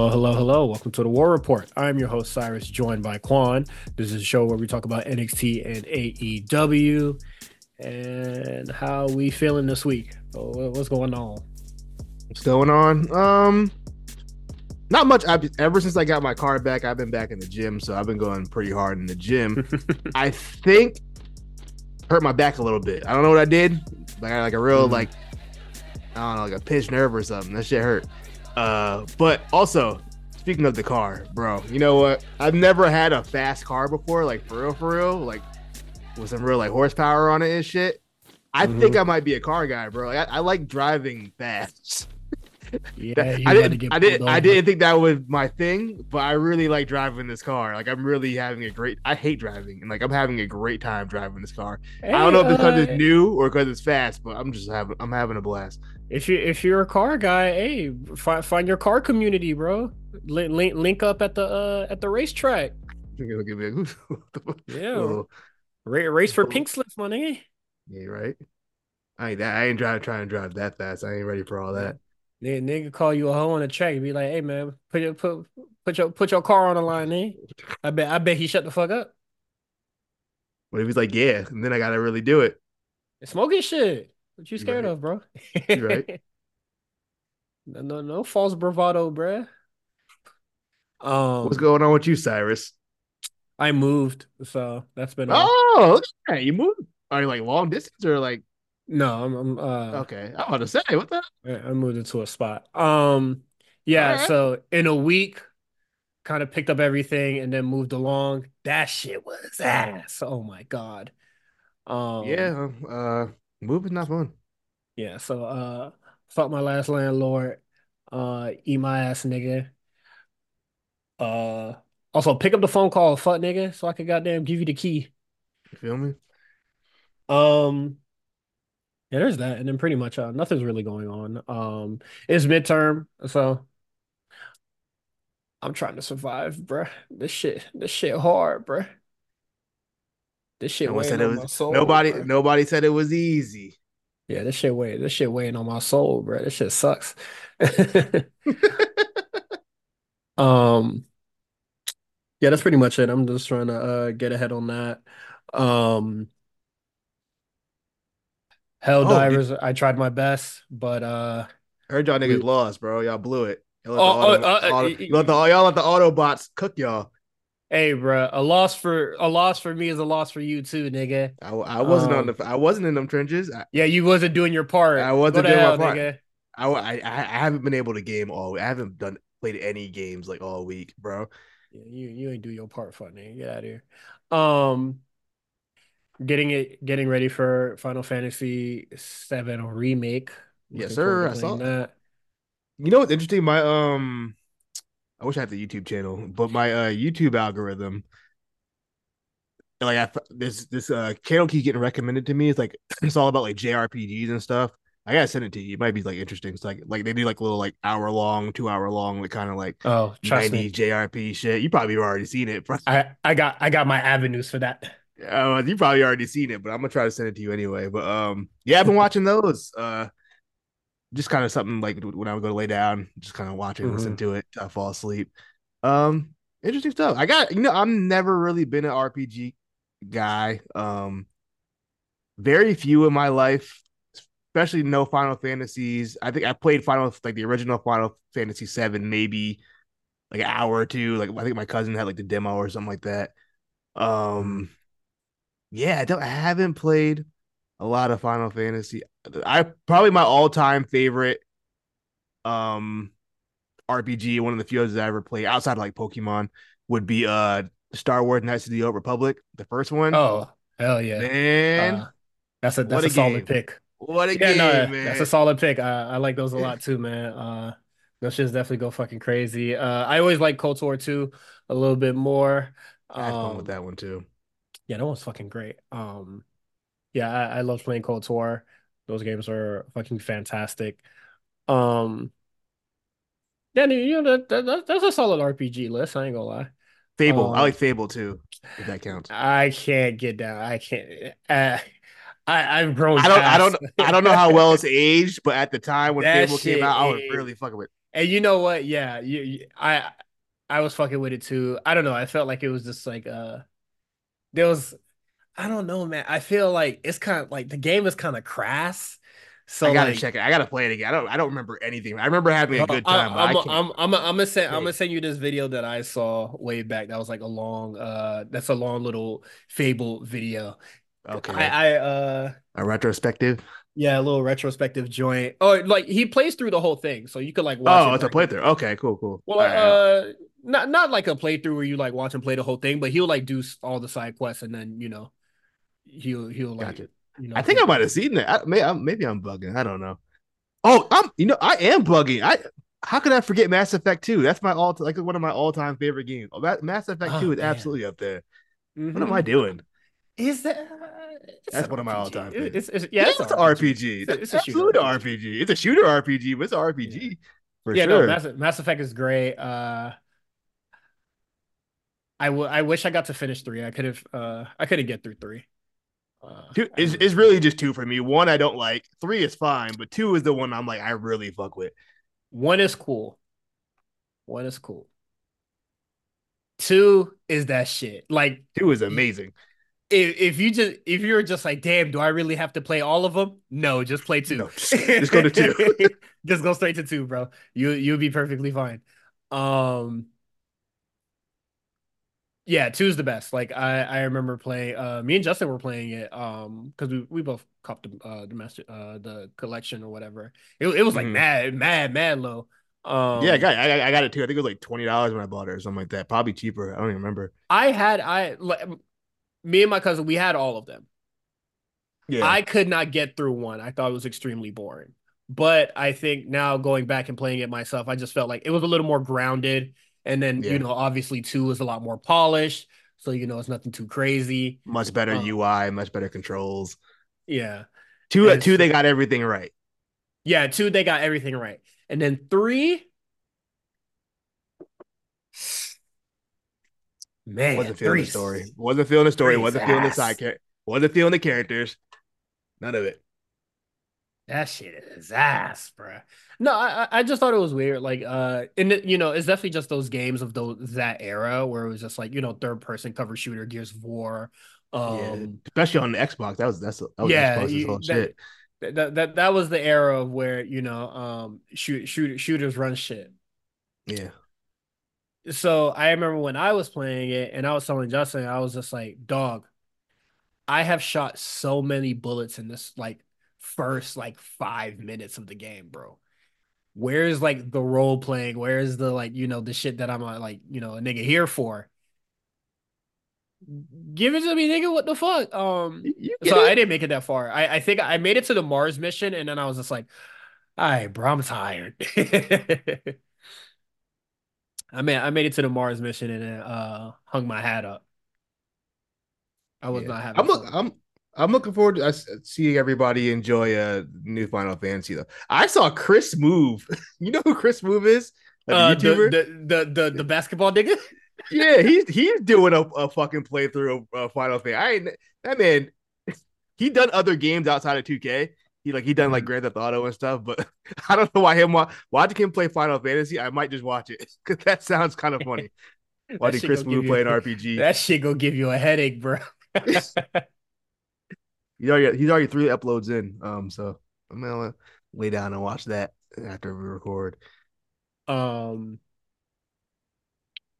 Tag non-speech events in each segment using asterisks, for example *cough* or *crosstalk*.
Hello, hello, hello. Welcome to the War Report. I'm your host, Cyrus, joined by Quan. This is a show where we talk about NXT and AEW and how we feeling this week. What's going on? What's going on? Um, not much. I've, ever since I got my car back, I've been back in the gym, so I've been going pretty hard in the gym. *laughs* I think hurt my back a little bit. I don't know what I did. Like I like a real mm. like I don't know, like a pinched nerve or something. That shit hurt. Uh, but also speaking of the car, bro, you know what? I've never had a fast car before, like for real, for real, like with some real like horsepower on it and shit. I mm-hmm. think I might be a car guy, bro. Like, I, I like driving fast. Yeah, *laughs* I didn't. I didn't. I didn't think that was my thing, but I really like driving this car. Like I'm really having a great. I hate driving, and like I'm having a great time driving this car. Hey, I don't know if it's because uh, it's new or because it's fast, but I'm just having. I'm having a blast. If you if you're a car guy, hey, find find your car community, bro. Link link, link up at the uh at the racetrack. *laughs* yeah, race for pink slips, money. Yeah, right. I ain't that. I ain't trying trying to drive that fast. I ain't ready for all that. Nigga, nigga call you a hoe on the track and be like, "Hey man, put your put put your put your car on the line, eh?" I bet I bet he shut the fuck up. What if he's like, "Yeah," and then I gotta really do it? Smoking shit. What you scared right. of, bro? *laughs* right. *laughs* no, no, no false bravado, bruh. Um, what's going on with you, Cyrus? I moved, so that's been. Oh, okay. You moved? Are you like long distance or like no, I'm, I'm uh okay. I want to say what the I moved into a spot. Um yeah, right. so in a week kind of picked up everything and then moved along. That shit was ass. Oh my god. Um Yeah, uh moving not fun. Yeah, so uh fuck my last landlord. Uh eat my ass nigga. Uh also pick up the phone call, fuck nigga, so I could goddamn give you the key. You feel me? Um yeah, there's that, and then pretty much uh, nothing's really going on. Um, it's midterm, so I'm trying to survive, bruh. This shit, this shit hard, bruh. This shit weighing said it was, soul, Nobody, bruh. nobody said it was easy. Yeah, this shit weighing, this shit weighing on my soul, bro. This shit sucks. *laughs* *laughs* um, yeah, that's pretty much it. I'm just trying to uh get ahead on that. Um Hell oh, divers, I tried my best, but uh I heard y'all niggas we, lost, bro. Y'all blew it. Y'all let, oh, the, auto, uh, auto, you let the y'all let the Autobots cook y'all. Hey, bro, a loss for a loss for me is a loss for you too, nigga. I, I wasn't um, on the I wasn't in them trenches. I, yeah, you wasn't doing your part. I wasn't doing hell, my part. Nigga. I, I I haven't been able to game all. I haven't done played any games like all week, bro. Yeah, you you ain't do your part, fuck nigga. Get out of here. Um, getting it getting ready for Final Fantasy Seven remake. Yes, sir. I saw that. You know what's interesting? My um, I wish I had the YouTube channel, but my uh YouTube algorithm, like I this this uh channel keeps getting recommended to me. It's like *clears throat* it's all about like JRPGs and stuff. I gotta send it to you. It might be like interesting. It's like like they do like little like hour long, two hour long, like kind of like oh 90 JRP shit. You probably already seen it. I I got I got my avenues for that. Uh, you probably already seen it, but I'm gonna try to send it to you anyway. But um, yeah, I've been watching those. Uh, just kind of something like when I would go to lay down, just kind of watching, mm-hmm. listen to it, I fall asleep. Um, interesting stuff. I got you know, I've never really been an RPG guy. Um, very few in my life, especially no Final Fantasies. I think I played Final like the original Final Fantasy Seven, maybe like an hour or two. Like I think my cousin had like the demo or something like that. Um yeah, I don't I haven't played a lot of Final Fantasy. I probably my all-time favorite um RPG, one of the few others I ever played outside of like Pokemon, would be uh Star Wars Knights of the Old Republic, the first one. Oh, hell yeah. Man. Uh, that's a that's a, a solid pick. What a yeah, game, no, man. That's a solid pick. I, I like those a lot too, man. Uh those shits definitely go fucking crazy. Uh I always like KOTOR 2 a little bit more. I had um, fun with that one too yeah, that was fucking great. Um, yeah, I, I love playing KOTOR. Those games are fucking fantastic. Um, yeah, you know that, that that's a solid RPG list. I ain't gonna lie. Fable, um, I like Fable too. If that counts, I can't get down. I can't. Uh, I I've grown. I don't. Past. I don't. I don't know how *laughs* well it's aged, but at the time when Fable came out, I was really fucking with. And you know what? Yeah, you, you- I I was fucking with it too. I don't know. I felt like it was just like uh there was I don't know, man. I feel like it's kind of like the game is kind of crass. So I gotta like check it. I gotta play it again. I don't. I don't remember anything. I remember having a good I, time, but I I'm can't. I'm I'm I'm gonna send I'm gonna send you this video that I saw way back. That was like a long uh that's a long little Fable video. Okay, I uh a retrospective. yeah, a little retrospective joint. Oh, like he plays through the whole thing, so you could like watch Oh, it it's a during playthrough. Okay, cool, cool. Well, All right, uh, not not like a playthrough where you like watch him play the whole thing, but he'll like do all the side quests and then you know he'll he'll like gotcha. you know I think I might have seen that. I, may, I, maybe I'm bugging. I don't know. Oh, I'm. You know, I am bugging. I. How could I forget Mass Effect 2? That's my all like one of my all time favorite games. Oh, that Mass Effect Oh 2 is man, absolutely up there. What am I doing? is that That's one of my all time? It's, it's Yeah, yeah, it's it's an RPG. RPG. It's a, It's a shooter RPG. It's a shooter RPG, but it's an Yeah, RPG for yeah. No, sure. Mass Mass Effect is great. Uh, I w I wish I got to finish three. I could have. Uh, I couldn't get through three. Uh, Two is really is really just two for me. One I don't like. Three is fine, but two is the one I'm like I really fuck with. one is cool. One is cool. Two is that shit. Like Two is amazing. if, if you just if you're just like, damn, do I really have to play all of them? No, just play two. No, just, just go to two. *laughs* just go straight to two, bro. You you'll be perfectly fine. Um, yeah, two is the best. Like I I remember playing. Uh, me and Justin were playing it. Um, because we we both copped the uh uh the collection or whatever. It it was like Mhm. mad mad mad low. Yeah, I Um, got I, I got it too. I think it was like twenty dollars when I bought it or something like that. Probably cheaper. I don't even remember. I had I like me and my cousin. We had all of them. Yeah, I could not get through one. I thought it was extremely boring. But I think now going back and playing it myself, I just felt like it was a little more grounded. And then, you know, obviously two is a lot more polished. So, you know, it's nothing too crazy. Much better Uh, UI, much better controls. yeah. Two And two, they got everything right. yeah, two, they got everything right. And then three, man, Wasn't feeling the story. Wasn't feeling the story. Wasn't feeling the side character. Wasn't feeling the characters. None of it. That shit is ass, bruh. No, I I just thought it was weird. Like, uh, and it, you know, it's definitely just those games of those that era where it was just like you know third person cover shooter, Gears of War. Yeah, Um, especially on the Xbox. That was that's that was yeah, Xbox's whole that shit. that that that was the era of where you know, um, shoot shoot shooters run shit. Yeah, So I remember when I was playing it, and I was telling Justin, I was just like, dog, I have shot so many bullets in this like first like five minutes of the game, bro. Where's like the role playing? Where's the like, you know, the shit that I'm uh, like, you know, a nigga here for? Give it to me, nigga. What the fuck? Um, you, you get so I didn't make it that far. I, I think I made it to the Mars mission, and then I was just like, all right, bro, I'm tired. *laughs* I mean, I made it to the Mars mission and then uh hung my hat up. I was Yeah, not having I'm fun. I'm I'm looking forward to seeing everybody enjoy a new Final Fantasy though. I saw Chris Smoove. *laughs* you know who Chris Smoove is? Like Uh, YouTuber. the the the, the basketball nigga. *laughs* Yeah, he's he's doing a, a fucking playthrough of uh, Final Fantasy. I that man. *laughs* He done other games outside of 2K. He like he done like Mhm. Grand Theft Auto and stuff, but I don't know why him wa- watching him play Final Fantasy. I might just watch it because that sounds kind of funny. Watching Chris Smoove play an RPG. that shit gonna give you a headache, bro. He's already he's already three uploads in. Um, so I'm gonna lay down and watch that after we record. Um,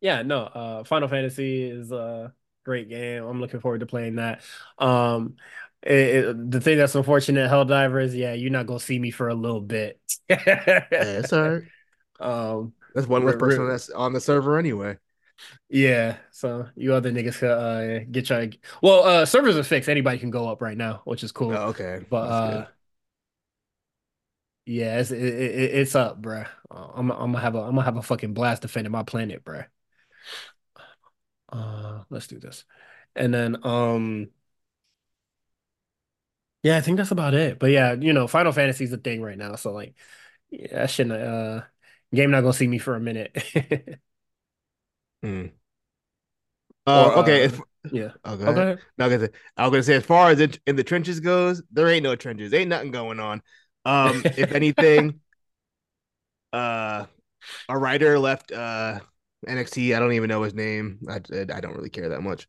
yeah, no, uh, Final Fantasy is a great game. I'm looking forward to playing that. Um, it, it- the thing that's unfortunate, Helldivers, yeah, you're not gonna see me for a little bit. Yeah, it's all right. *laughs* Um, That's one less person that's on the server anyway. Yeah, so you other niggas could uh get your well, uh, servers are fixed. Anybody can go up right now, which is cool. Oh, okay, But uh, yeah, it's it, it, it's up, bruh. Uh, I'm I'm gonna have a I'm gonna have a fucking blast defending my planet, bruh. Uh, let's do this. And then um yeah, I think that's about it. But yeah, you know, Final Fantasy is the thing right now. So like yeah, that shouldn't uh game not gonna see me for a minute. *laughs* Hmm. Or Uh, okay. uh If, yeah. oh. Okay. No, I was gonna say, I was gonna say, as far as it, in the trenches goes, there ain't no trenches. Ain't nothing going on. Um, if *laughs* anything, uh, a writer left uh NXT. I don't even know his name. I I don't really care that much.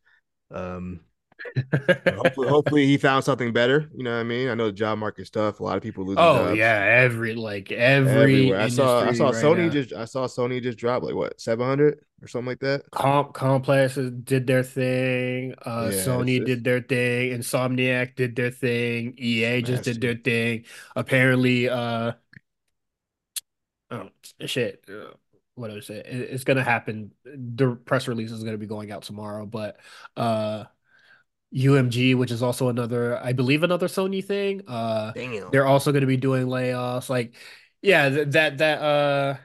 Um, *laughs* hopefully, hopefully he found something better. You know what I mean? I know the job market stuff. A lot of people losing Oh jobs. yeah, every like every Everywhere. I saw I saw right Sony now. just I saw Sony just drop like what seven hundred or something like that. Comp complexes did their thing. Uh, Yeah, Sony it's did their thing. Insomniac did their thing. EA just did their thing. Apparently, uh, oh shit. Uh, what I say? It, it's gonna happen. The press release is gonna be going out tomorrow, but uh, UMG, which is also another, I believe, another Sony thing. Uh, Damn. they're also gonna be doing layoffs. Like, yeah, th that that uh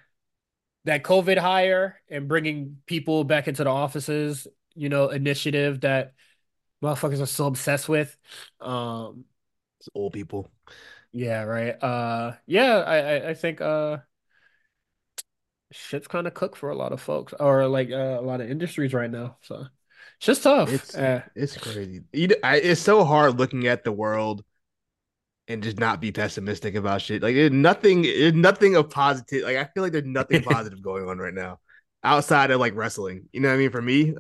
that COVID hire and bringing people back into the offices, you know, initiative that motherfuckers are so obsessed with. Um, It's old people. yeah, right. Uh, yeah, I, I, I think uh, shit's kind of cooked for a lot of folks or like uh, a lot of industries right now. So it's just tough. It's Uh, it's crazy. You, I, it's so hard looking at the world and just not be pessimistic about shit. Like there's nothing, there's nothing of positive. Like I feel like there's nothing *laughs* positive going on right now outside of like wrestling. You know what I mean? For me,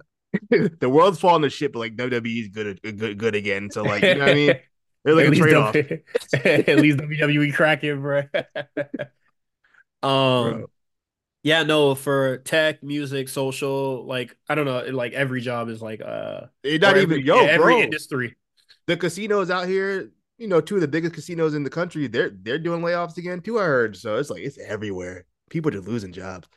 *laughs* the world's falling to shit, but like WWE is good, good, good again. So like, you know what I mean? *laughs* There's like at a trade off, W- at least WWE cracking, bro. Um, bro. Yeah, no, for tech, music, social, like I don't know, like every job is like uh It's or not even every yo, every bro. industry. The casinos out here, you know, two of the biggest casinos in the country, they're they're doing layoffs again too. I heard. So it's like it's everywhere. People are just losing jobs.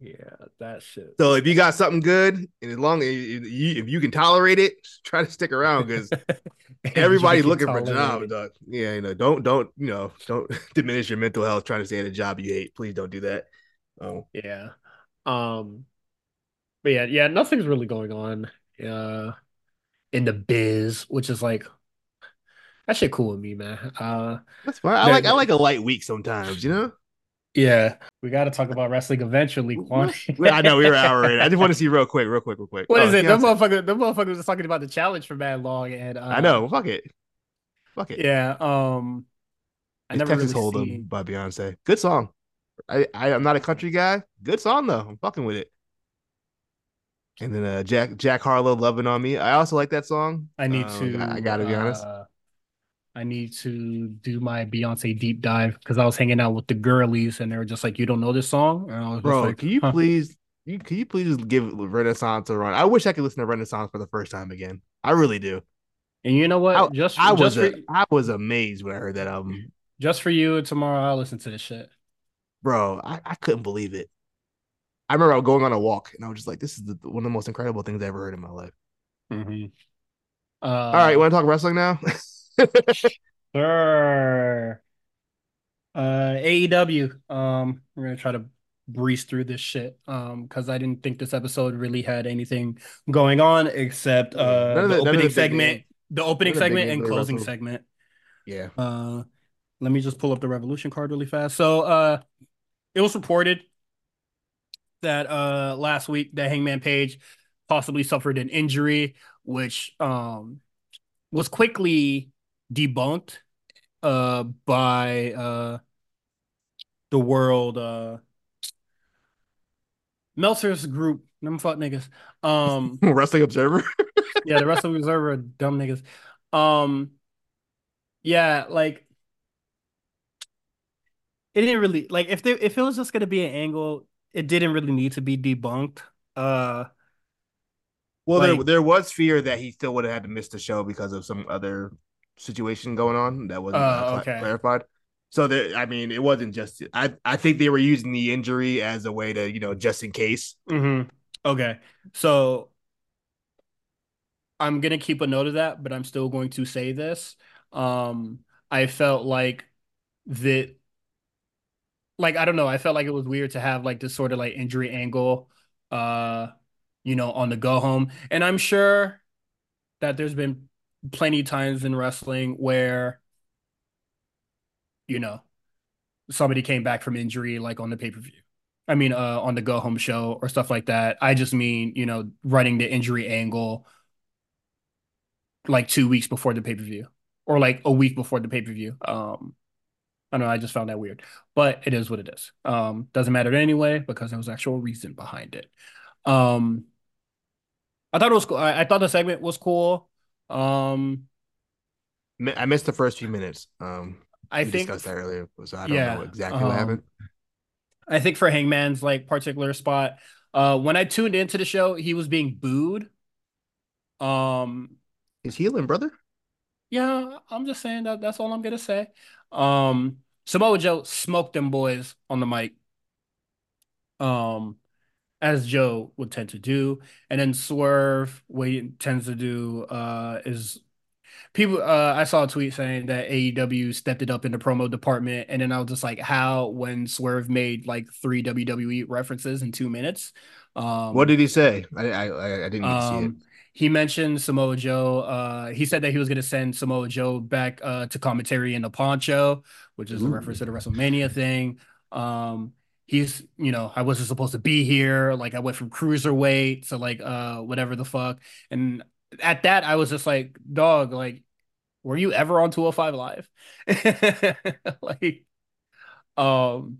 Yeah, that shit. So if you got something good, and as long as you, if you can tolerate it, try to stick around because *laughs* everybody's looking for jobs. Dog. Yeah, you know, don't don't you know, don't *laughs* diminish your mental health trying to stay at a job you hate. Please don't do that. Oh, Yeah. Um, but yeah, yeah, nothing's really going on uh in the biz, which is like that shit cool with me, man. Uh that's fine. I like I like a light week sometimes. You know. Yeah, we got to talk about wrestling eventually, Quan. I know we were hour in. I just want to *laughs* see real quick, real quick, real quick. What Oh, is it? The motherfucker, the motherfucker was talking about the challenge for mad long, and uh, I know. Fuck it. Fuck it. yeah, um, I It's never Texas really Hold'em seen. by Beyonce. Good song. I, I I'm not a country guy. Good song though. I'm fucking with it. And then uh, Jack Jack Harlow loving on me. I also like that song. I need Um, to. I, I gotta be honest. uh, I need to do my Beyonce deep dive because I was hanging out with the girlies and they were just like, "You don't know this song?" And I was Bro, like, can you "Huh." please you can you please just give Renaissance a run? I wish I could listen to Renaissance for the first time again. I really do. And you know what? I, just I just was for a, I was amazed when I heard that album. just for you tomorrow, I'll listen to this shit. Bro, I, I couldn't believe it. I remember I was going on a walk and I was just like, this is the, one of the most incredible things I ever heard in my life. Mhm. All right, you Uh, want to talk wrestling now? *laughs* sure. Uh, AEW. Um, we're gonna try to breeze through this shit. Um, because I didn't think this episode really had anything going on except uh the the- opening segment, the opening none of the big segment and closing wrestled. segment. yeah. Uh, let me just pull up the Revolution card really fast. So, uh, it was reported that uh last week that Hangman Page possibly suffered an injury, which um was quickly debunked uh by uh the world uh Meltzer's group. Them fuck niggas. Um *laughs* Wrestling Observer. *laughs* yeah, the Wrestling Observer are dumb niggas. Um yeah, like it didn't really like if there if it was just gonna be an angle, it didn't really need to be debunked. Uh Well, there there was fear that he still would have had to miss the show because of some other situation going on that wasn't Oh, uh, okay. clarified. So there, I mean, it wasn't just. I I think they were using the injury as a way to you know just in case. hmm Okay. So I'm gonna keep a note of that, but I'm still going to say this. Um, I felt like that, like I don't know, I felt like it was weird to have like this sort of like injury angle, uh, you know, on the go home. And I'm sure that there's been plenty times in wrestling where, you know, somebody came back from injury like on the pay-per-view. I mean, uh, on the go home show or stuff like that. I just mean, you know, running the injury angle like two weeks before the pay per view or like a week before the pay per view. Um, I don't know, I just found that weird. But it is what it is. Um, doesn't matter anyway because there was actual reason behind it. Um, I thought it was cool. I, I thought the segment was cool. Um, I missed the first few minutes. Um, I we think discussed that earlier, so I don't yeah. know exactly what happened. Um, I think for Hangman's like particular spot, uh, when I tuned into the show, he was being booed. Um, He's healing, brother. yeah, I'm just saying that that's all I'm gonna say. Um, Samoa Joe smoked them boys on the mic. Um, as Joe would tend to do. And then Swerve, what he tends to do uh, is people. Uh, I saw a tweet saying that AEW stepped it up in the promo department, and then I was just like, how when Swerve made like three WWE references in two minutes. What Um, did he say? I I I didn't to see it. um, he mentioned Samoa Joe. Uh, he said that he was going to send Samoa Joe back uh, to commentary in the Poncho, which is a reference to the WrestleMania thing. Um, he's, you know, I wasn't supposed to be here. Like I went from cruiserweight to like uh whatever the fuck. And at that, I was just like, dog, like, were you ever on 205 Live? *laughs* Like, um,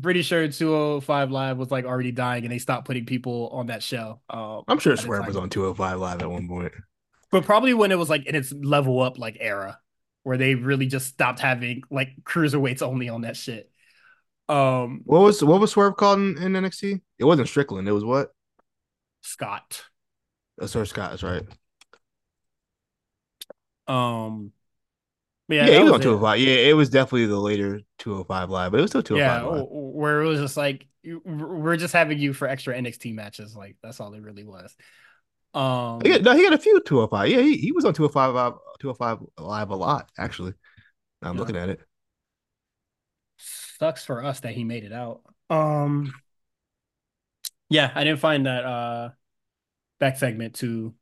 pretty sure 205 Live was like already dying and they stopped putting people on that show. Um, I'm sure Swerve was on 205 Live at one point. but probably when it was like in its level up like era where they really just stopped having like cruiserweights only on that shit. Um What was what was Swerve called in, in NXT? It wasn't Strickland. It was what? Scott. Uh, Sir Scott. That's right. Um yeah, Yeah, he was was on it. 205. Yeah, it was definitely the later 205 Live, but it was still Yeah, 205 Live. where it was just like we're just having you for extra NXT matches. Like that's all it really was. Yeah, Um no, he had a few 205. Yeah, he, he was on 205 Live, 205 Live a lot, actually. I'm yeah, looking at it. Sucks for us that he made it out. Um yeah, I didn't find that uh back segment too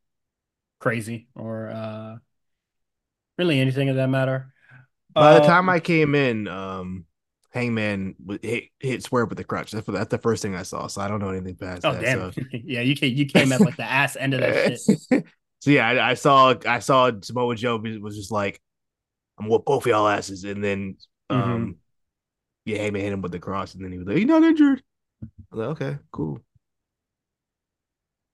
crazy or uh really anything of that matter. By the time Um I came in, um, Hangman hit, hit Swerve with the crutch. That's, that's the first thing I saw. So I don't know anything past Oh that. damn. So *laughs* Yeah, you came you came at like the ass end of that *laughs* shit. so yeah, I, I saw I saw Samoa Joe was just like, I'm whoop both of y'all asses, and then hmm um yeah, Hangman hit him with the cross, and then he was like, "You're not injured." I was like, "Okay, cool."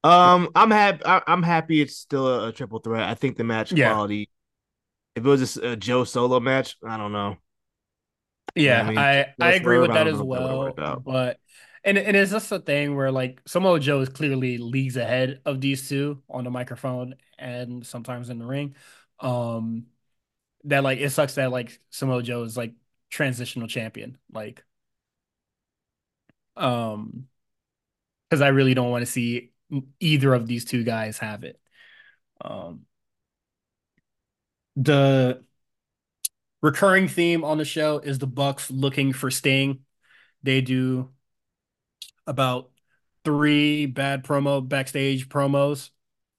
Um, I'm happy. I'm happy it's still a, a triple threat. I think the match Yeah. quality. If it was just a Joe solo match, I don't know. You know Yeah, I mean, I I agree with that as that well. But and and it's just a thing where like Samoa Joe is clearly leagues ahead of these two on the microphone and sometimes in the ring. Um that like it sucks that like Samoa Joe is like transitional champion. Like um because I really don't want to see either of these two guys have it. Um the recurring theme on the show is the Bucks looking for Sting. They do about three bad promo backstage promos.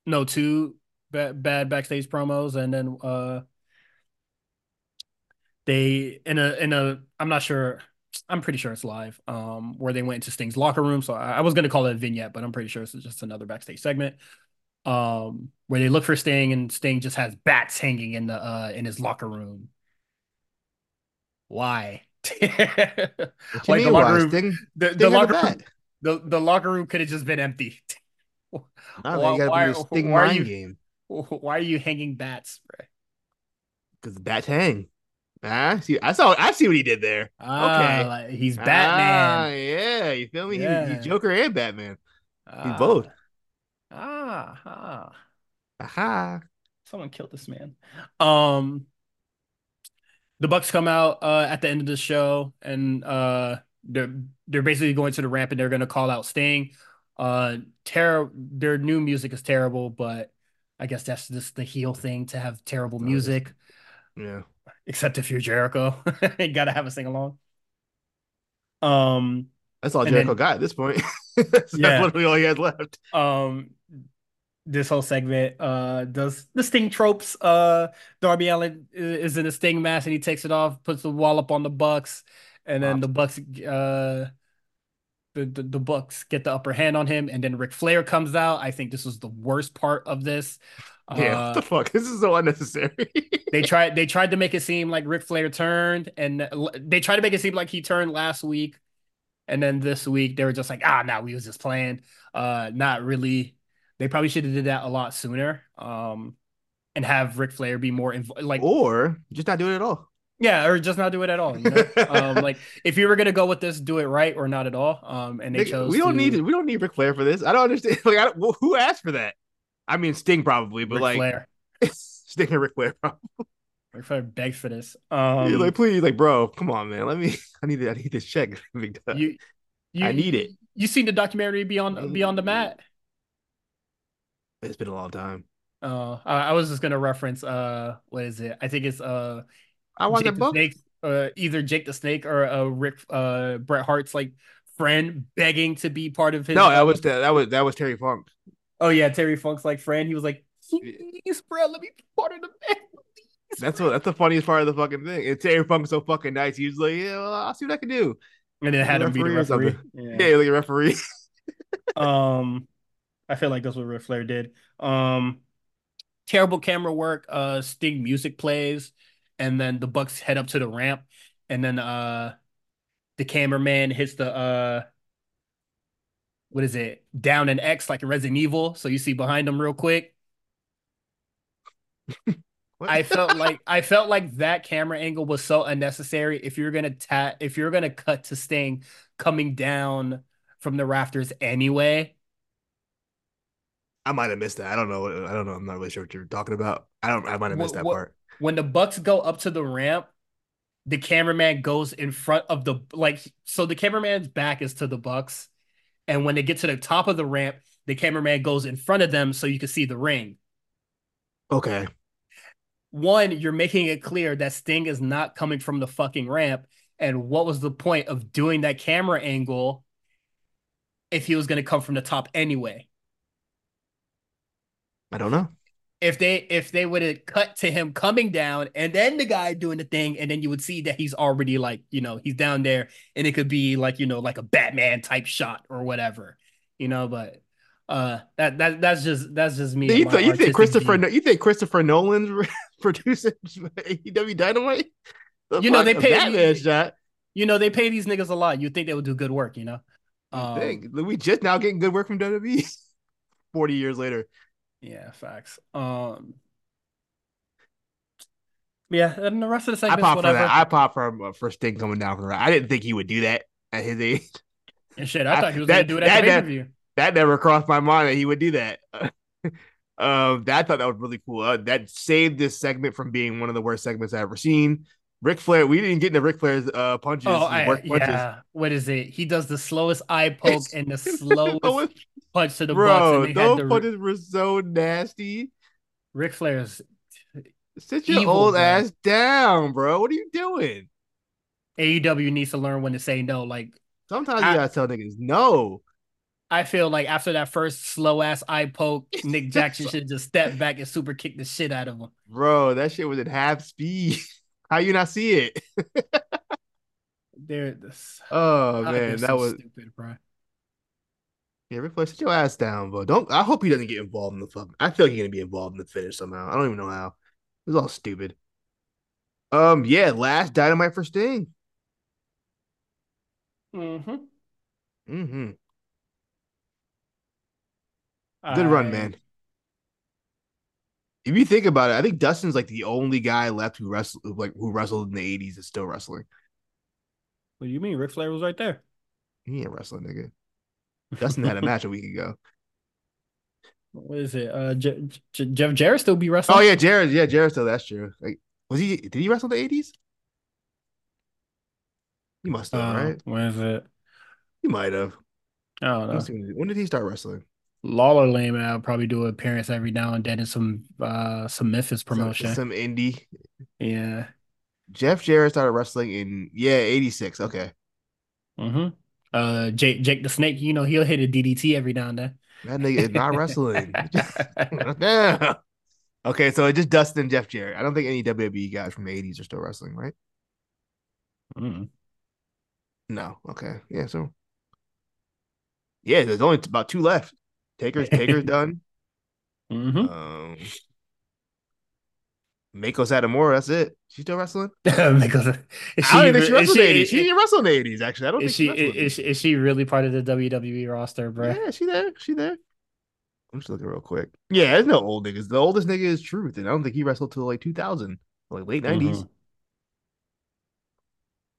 No, two bad bad backstage promos, and then uh they in a in a I'm not sure. I'm pretty sure it's live. Um, where they went into Sting's locker room. So I, I was gonna call it a vignette, but I'm pretty sure it's just another backstage segment. Um, where they look for Sting and Sting just has bats hanging in the uh in his locker room. Why? *laughs* Like the locker Why room, Sting? the, the Sting locker room, the, the locker room could have just been empty. *laughs* Why, you gotta why, Sting why are you, game *laughs* why are you hanging bats, bro? because bats hang. Ah, see, I saw. I see what he did there. Ah, Okay. like, he's Ah, Batman. yeah. You feel me? He, he's Joker and Batman. He's both. Ah, ah, ah. Aha. Someone killed this man. Um, the Bucks come out uh at the end of the show and uh they're they're basically going to the ramp and they're gonna call out Sting. Uh ter their new music is terrible, but I guess that's just the heel thing to have terrible Oh, music, Yeah. Except if you're Jericho. *laughs* You gotta have a sing along. Um That's all Jericho then- got at this point. *laughs* That's Yeah. literally all he has left. um this whole segment uh does the Sting tropes. Uh Darby Allin is in a Sting mask and he takes it off, puts the wall up on the Bucks, and then Pops. the Bucks uh the, the the Bucks get the upper hand on him, and then Ric Flair comes out. I think this was the worst part of this. Yeah, what the Uh, fuck? *laughs* This is so unnecessary. they *laughs* tried they tried to make it seem like Ric Flair turned, and they tried to make it seem like he turned last week, and then this week they were just like, ah, no, we was just playing. Uh, not really. They probably should have did that a lot sooner. Um, and have Ric Flair be more inv- like or just not do it at all. yeah, or just not do it at all. You know, um, like *laughs* if you were gonna go with this, do it right or not at all. Um, and they Nigga, chose we don't to need we don't need Ric Flair for this. I don't understand. Like, I don't, who asked for that? I mean, Sting probably, but Ric like Flair. *laughs* Sting and Ric Flair. Probably. Ric Flair begged for this. He's Um, like, please, like, bro, come on, man. Let me. *laughs* I need. I need this check. *laughs* You, you, I need it. You seen the documentary Beyond Beyond the Mat? It's been a long time. Uh, I, I was just gonna reference uh, what is it? I think it's uh, I want Jake the book. Snake, uh, either Jake the Snake or uh, Rick, uh, Bret Hart's like friend begging to be part of his. No, that was the, that was that was Terry Funk. Oh yeah, Terry Funk's like friend. He was like, please, bro, let me be part of the band. Please, That's what that's the funniest part of the fucking thing. And Terry Funk's so fucking nice. He was like, yeah, well, I'll see what I can do. And then had him be the Referee or something. Yeah. Yeah, like a referee. *laughs* Um, I feel like that's what Ric Flair did. Um, terrible camera work. Uh, Sting music plays, and then the Bucks head up to the ramp, and then uh, the cameraman hits the uh, what is it? Down an X like in Resident Evil. So you see behind them real quick. *laughs* I felt like I felt like that camera angle was so unnecessary. If you're gonna ta- if you're gonna cut to Sting coming down from the rafters anyway, I might have missed that. I don't know. I don't know. I'm not really sure what you're talking about. I don't. I might have missed that part. when the Bucks go up to the ramp, the cameraman goes in front of the like so the cameraman's back is to the Bucks, and when they get to the top of the ramp, the cameraman goes in front of them so you can see the ring. Okay. One, you're making it clear that Sting is not coming from the fucking ramp, and what was the point of doing that camera angle if he was going to come from the top anyway? I don't know. If they if they would have cut to him coming down and then the guy doing the thing and then you would see that he's already like you know he's down there and it could be like you know like a batman type shot or whatever you know but uh that that that's just that's just me You, th- you think Christopher? view. You think Christopher Nolan's *laughs* producing AEW Dynamite? The You know, they pay- Batman shot. you know they pay these niggas a lot you'd think they would do good work you know You um, think we just now getting good work from WWE? *laughs* Forty years later. Yeah facts um yeah and the rest of the segment. I pop for that. I pop for for Sting coming down from the right. I didn't think he would do that at his age. and shit i I- thought he was that- gonna do it at that- that- pay-per-view That never crossed my mind that he would do that. *laughs* um, that, I thought that was really cool. Uh, that saved this segment from being one of the worst segments I've ever seen. Ric Flair, we didn't get into Ric Flair's uh punches. Oh, I, punches. yeah. What is it? He does the slowest eye poke and the *laughs* slowest punch to the Bro, those the punches were so nasty. Ric Flair's Sit your Evil, old bro. ass down, bro. What are you doing? AEW needs to learn when to say no. Like Sometimes I- you gotta tell niggas no. I feel like after that first slow ass eye poke, *laughs* Nick Jackson should just step back and super kick the shit out of him. Bro, that shit was at half speed. *laughs* How you not see it? *laughs* There, this Oh man, that was stupid, bro. yeah. Ric Flair, sit your ass down, bro. Don't. I hope he doesn't get involved in the fuck. I feel like he's gonna be involved in the finish somehow. I don't even know how. It was all stupid. Um, yeah. Last dynamite for Sting. Mm-hmm. Mm-hmm. Good run, man. If you think about it, I think Dustin's like the only guy left who wrestled like who wrestled in the '80s is still wrestling. What do you mean? Ric Flair was right there. He ain't wrestling, nigga. *laughs* Dustin had a match a week ago. What is it? Uh, Je- Je- Jeff Jarrett still be wrestling. Oh yeah, Jarrett. Yeah, Jarrett. Still, that's true. Like, was he? Did he wrestle the '80s? He must have, Uh, right? Where is it? He might have. I don't know. When when did he start wrestling? Lawler lame. I'll probably do an appearance every now and then in some uh some Memphis promotion. Some, some indie. yeah. Jeff Jarrett started wrestling in yeah '86. Okay, Mm-hmm. Uh Jake Jake the Snake, you know, he'll hit a DDT every now and then. that nigga is not wrestling. yeah. *laughs* *laughs* Okay, so it's just Dustin and Jeff Jarrett. I don't think any WWE guys from the '80s are still wrestling, right? Mm. No. Okay. Yeah. So Yeah, there's only about two left. Taker's *laughs* Taker's done. Mm-hmm. Um, Meiko Satomura, that's it. She's still wrestling. *laughs* is I don't even think she wrestled in the 80s. she, She didn't wrestle in the 80s, actually. I don't is think she she is, is she really part of the WWE roster, bro? Yeah, she there. She there. I'm just looking real quick. Yeah, there's no old niggas. The oldest nigga is Truth, and I don't think he wrestled till like 2000, like late 90s. Mhm.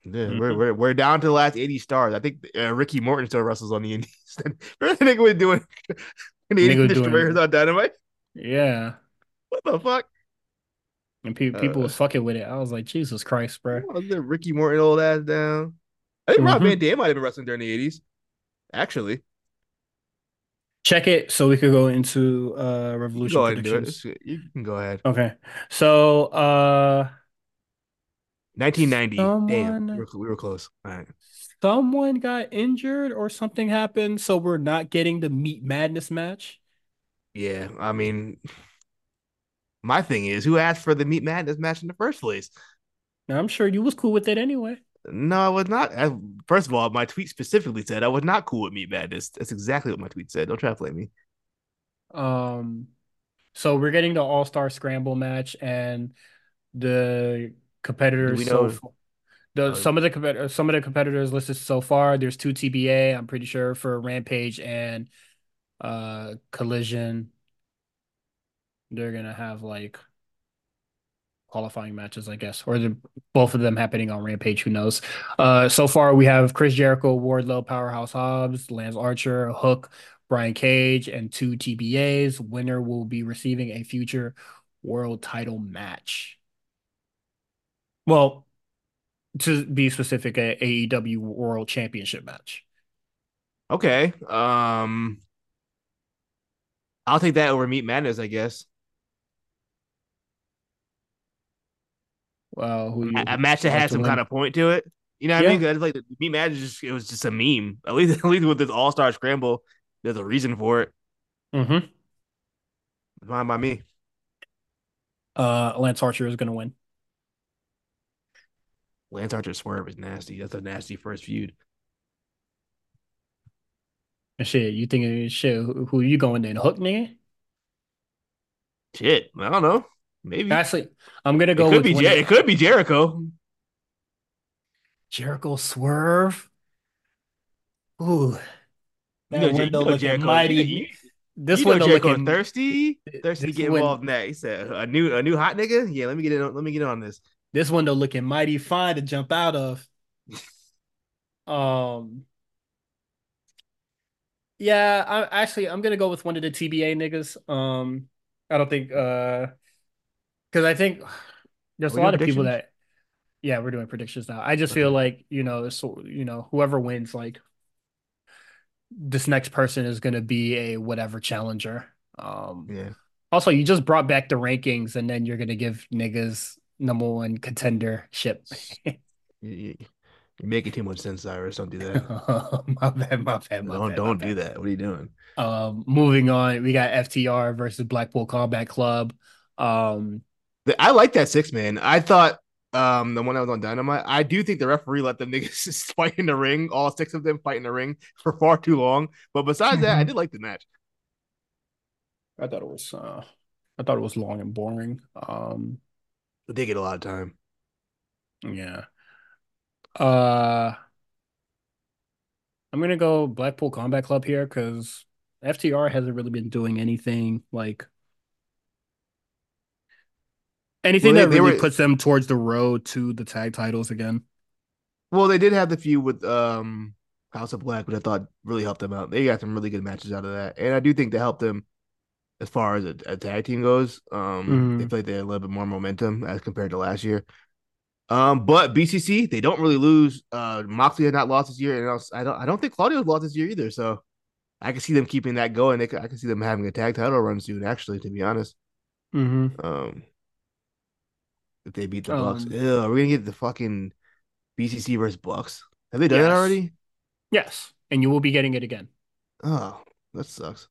Yeah, Mhm. we're, we're we're down to the last 80 stars. I think uh, Ricky Morton still wrestles on the Indies. *laughs* Remember the nigga was doing *laughs* Canadian was doing- on Dynamite? Yeah. What the fuck? And pe- people Uh, was fucking with it. I was like, Jesus Christ, bro. Was there Ricky Morton old ass down? I think Rob Mhm. Van Dam might have been wrestling during the 80s. Actually, Check it so we could go into uh you revolution go ahead and do it. predictions. It's- You can go ahead. Okay. So uh 1990. Damn, we were, we were close. All right. someone got injured or something happened, so we're not getting the Meat Madness match. Yeah, I mean, my thing is, who asked for the Meat Madness match in the first place? Now, I'm sure you was cool with it anyway. No, I was not. I, first of all, my tweet specifically said I was not cool with Meat Madness. That's exactly what my tweet said. Don't try to play me. Um, so we're getting the All Star Scramble match, and the competitors. so the uh, some of the competitors, some of the competitors listed so far. There's two TBA. I'm pretty sure for Rampage and uh Collision. They're gonna have like qualifying matches, I guess, or the both of them happening on Rampage. Who knows? Uh, so far we have Chris Jericho, Wardlow, Powerhouse Hobbs, Lance Archer, Hook, Brian Cage, and two TBAs. Winner will be receiving a future world title match. Well, to be specific, a AEW World Championship match. Okay. Um, I'll take that over Meat Madness, I guess. Well, who A, a match that has some win? kind of point to it. You know what Yeah. I mean? It's like the Meat Madness, just it was just a meme. At least, *laughs* at least with this All Star Scramble, there's a reason for it. Mm-hmm. Fine by me. Uh, Lance Archer is gonna win. Lance Archer swerve is nasty. That's a nasty first feud. Shit, you think shit? Who, who you going in? Hook nigga? Shit, I don't know. Maybe Actually, I'm gonna go. it go could with be. Jer- it could be Jericho. Jericho Swerve. Ooh, You that know, window you know looking Jericho. mighty. You, you, this you window Jericho looking thirsty, thirsty get win- involved in that. He said a new a new hot nigga. Yeah, let me get in. on- Let me get in on this. This window looking mighty fine to jump out of. Um. Yeah, I actually I'm gonna go with one of the TBA niggas. Um, I don't think uh, because I think there's Are a lot of people that. Yeah, we're doing predictions now. I just feel like you know, so you know, whoever wins, like this next person is gonna be a whatever challenger. Um, Yeah, also you just brought back the rankings, and then you're gonna give niggas number one contender ship. you, you're making too much sense, Cyrus. Don't do that. *laughs* my bad, my bad, my don't bad, don't do bad. that. What are you doing? Um, moving on, we got FTR versus Blackpool Combat Club. Um, I like that six man. I thought um the one that was on Dynamite. I do think the referee let them *laughs* niggas fight in the ring. All six of them fight in the ring for far too long. But besides that, I Mhm. did like the match. I thought it was uh, I thought it was long and boring. Um, But they get a lot of time. yeah. Uh, I'm gonna go Blackpool Combat Club here because FTR hasn't really been doing anything like anything Well, they- that really were- puts them towards the road to the tag titles again. Well, they did have the feud with um House of Black, which I thought really helped them out. They got some really good matches out of that, and I do think they helped them as far as a, a tag team goes. Um, they Mhm. feel like they had a little bit more momentum as compared to last year. Um, but BCC they don't really lose. Uh, Moxley had not lost this year, and else I don't I don't think Claudio's lost this year either. So I can see them keeping that going. They I can see them having a tag title run soon. Actually, to be honest, Mm-hmm. um, if they beat the Bucks, Um, ew, are we gonna get the fucking BCC versus Bucks? Have they done Yes. that already? Yes, and you will be getting it again. Oh, that sucks.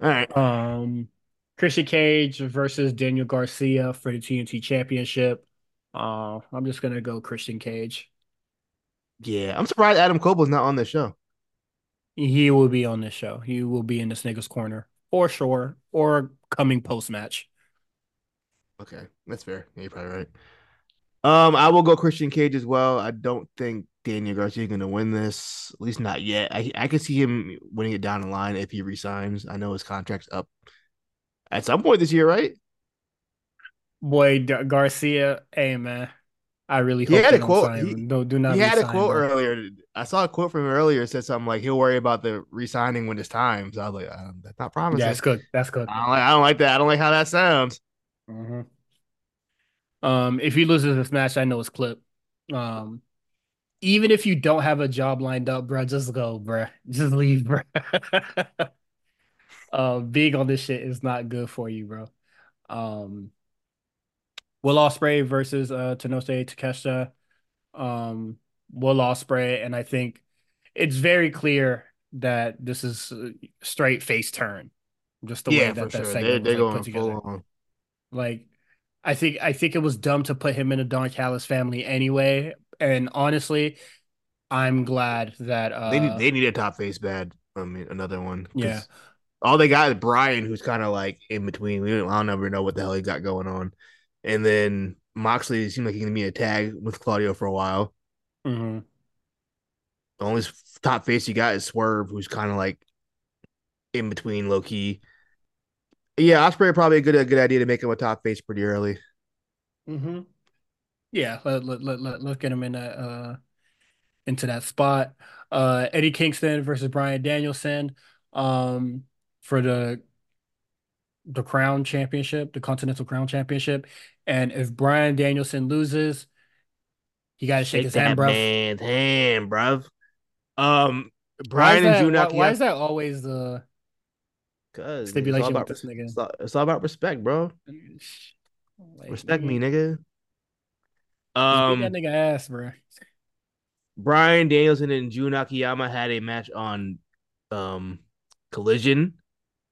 All right. Um, Christian Cage versus Daniel Garcia for the TNT Championship. Uh, I'm just gonna go Christian Cage. Yeah, I'm surprised Adam Cole's not on this show. He will be on this show. He will be in this nigga's corner for sure, or coming post match. Okay, that's fair. Yeah, you're probably right. Um, I will go Christian Cage as well. I don't think Daniel Garcia is going to win this, at least not yet. I I could see him winning it down the line if he resigns. I know his contract's up at some point this year, right? Boy, Garcia, hey man, I really he hope had a quote. He. No, do not he had a quote earlier. I saw a quote from him earlier. It said something like he'll worry about the resigning when it's time. So I was like, um, that's not promising. Yeah, it's good. That's good. I don't like. I don't like that. I don't like how that sounds. Mm-hmm. Um, if he loses this match, I know it's clip. Um, even if you don't have a job lined up, bro, just go, bro. *laughs* Just leave, bro. *laughs* uh, being on this shit is not good for you, bro. Um, Will Ospreay versus uh Tenosa Takeshita. Um, Will Ospreay, and I think it's very clear that this is straight face turn. Just the yeah, way that that sure. segment They're, was like put together. on. Like, I think I think it was dumb to put him in a Don Callis family anyway. And honestly, I'm glad that uh They need they need a top face bad. I mean, another one. yeah. All they got is Bryan, who's kind of like in between. We don't, I don't ever know what the hell he got going on. And then Moxley seemed like he can be a tag with Claudio for a while. hmm The only top face you got is Swerve, who's kind of like in between low key. Yeah, Ospreay probably a good a good idea to make him a top face pretty early. Mm-hmm. Yeah, let, let, let, let, let's get him in that uh into that spot. Uh Eddie Kingston versus Bryan Danielson um for the the crown championship, the Continental Crown Championship. And if Bryan Danielson loses, he gotta shake, Shake his hand, bro. man's hand, bruv. Um, Why Bryan and that June why, why is that always the Cause stipulation it's all about with this nigga? it's all, it's all about respect, bro. Like, Respect me, nigga, nigga. Just beat that Um, nigga ass, bro. Bryan Danielson and Jun Akiyama had a match on um Collision.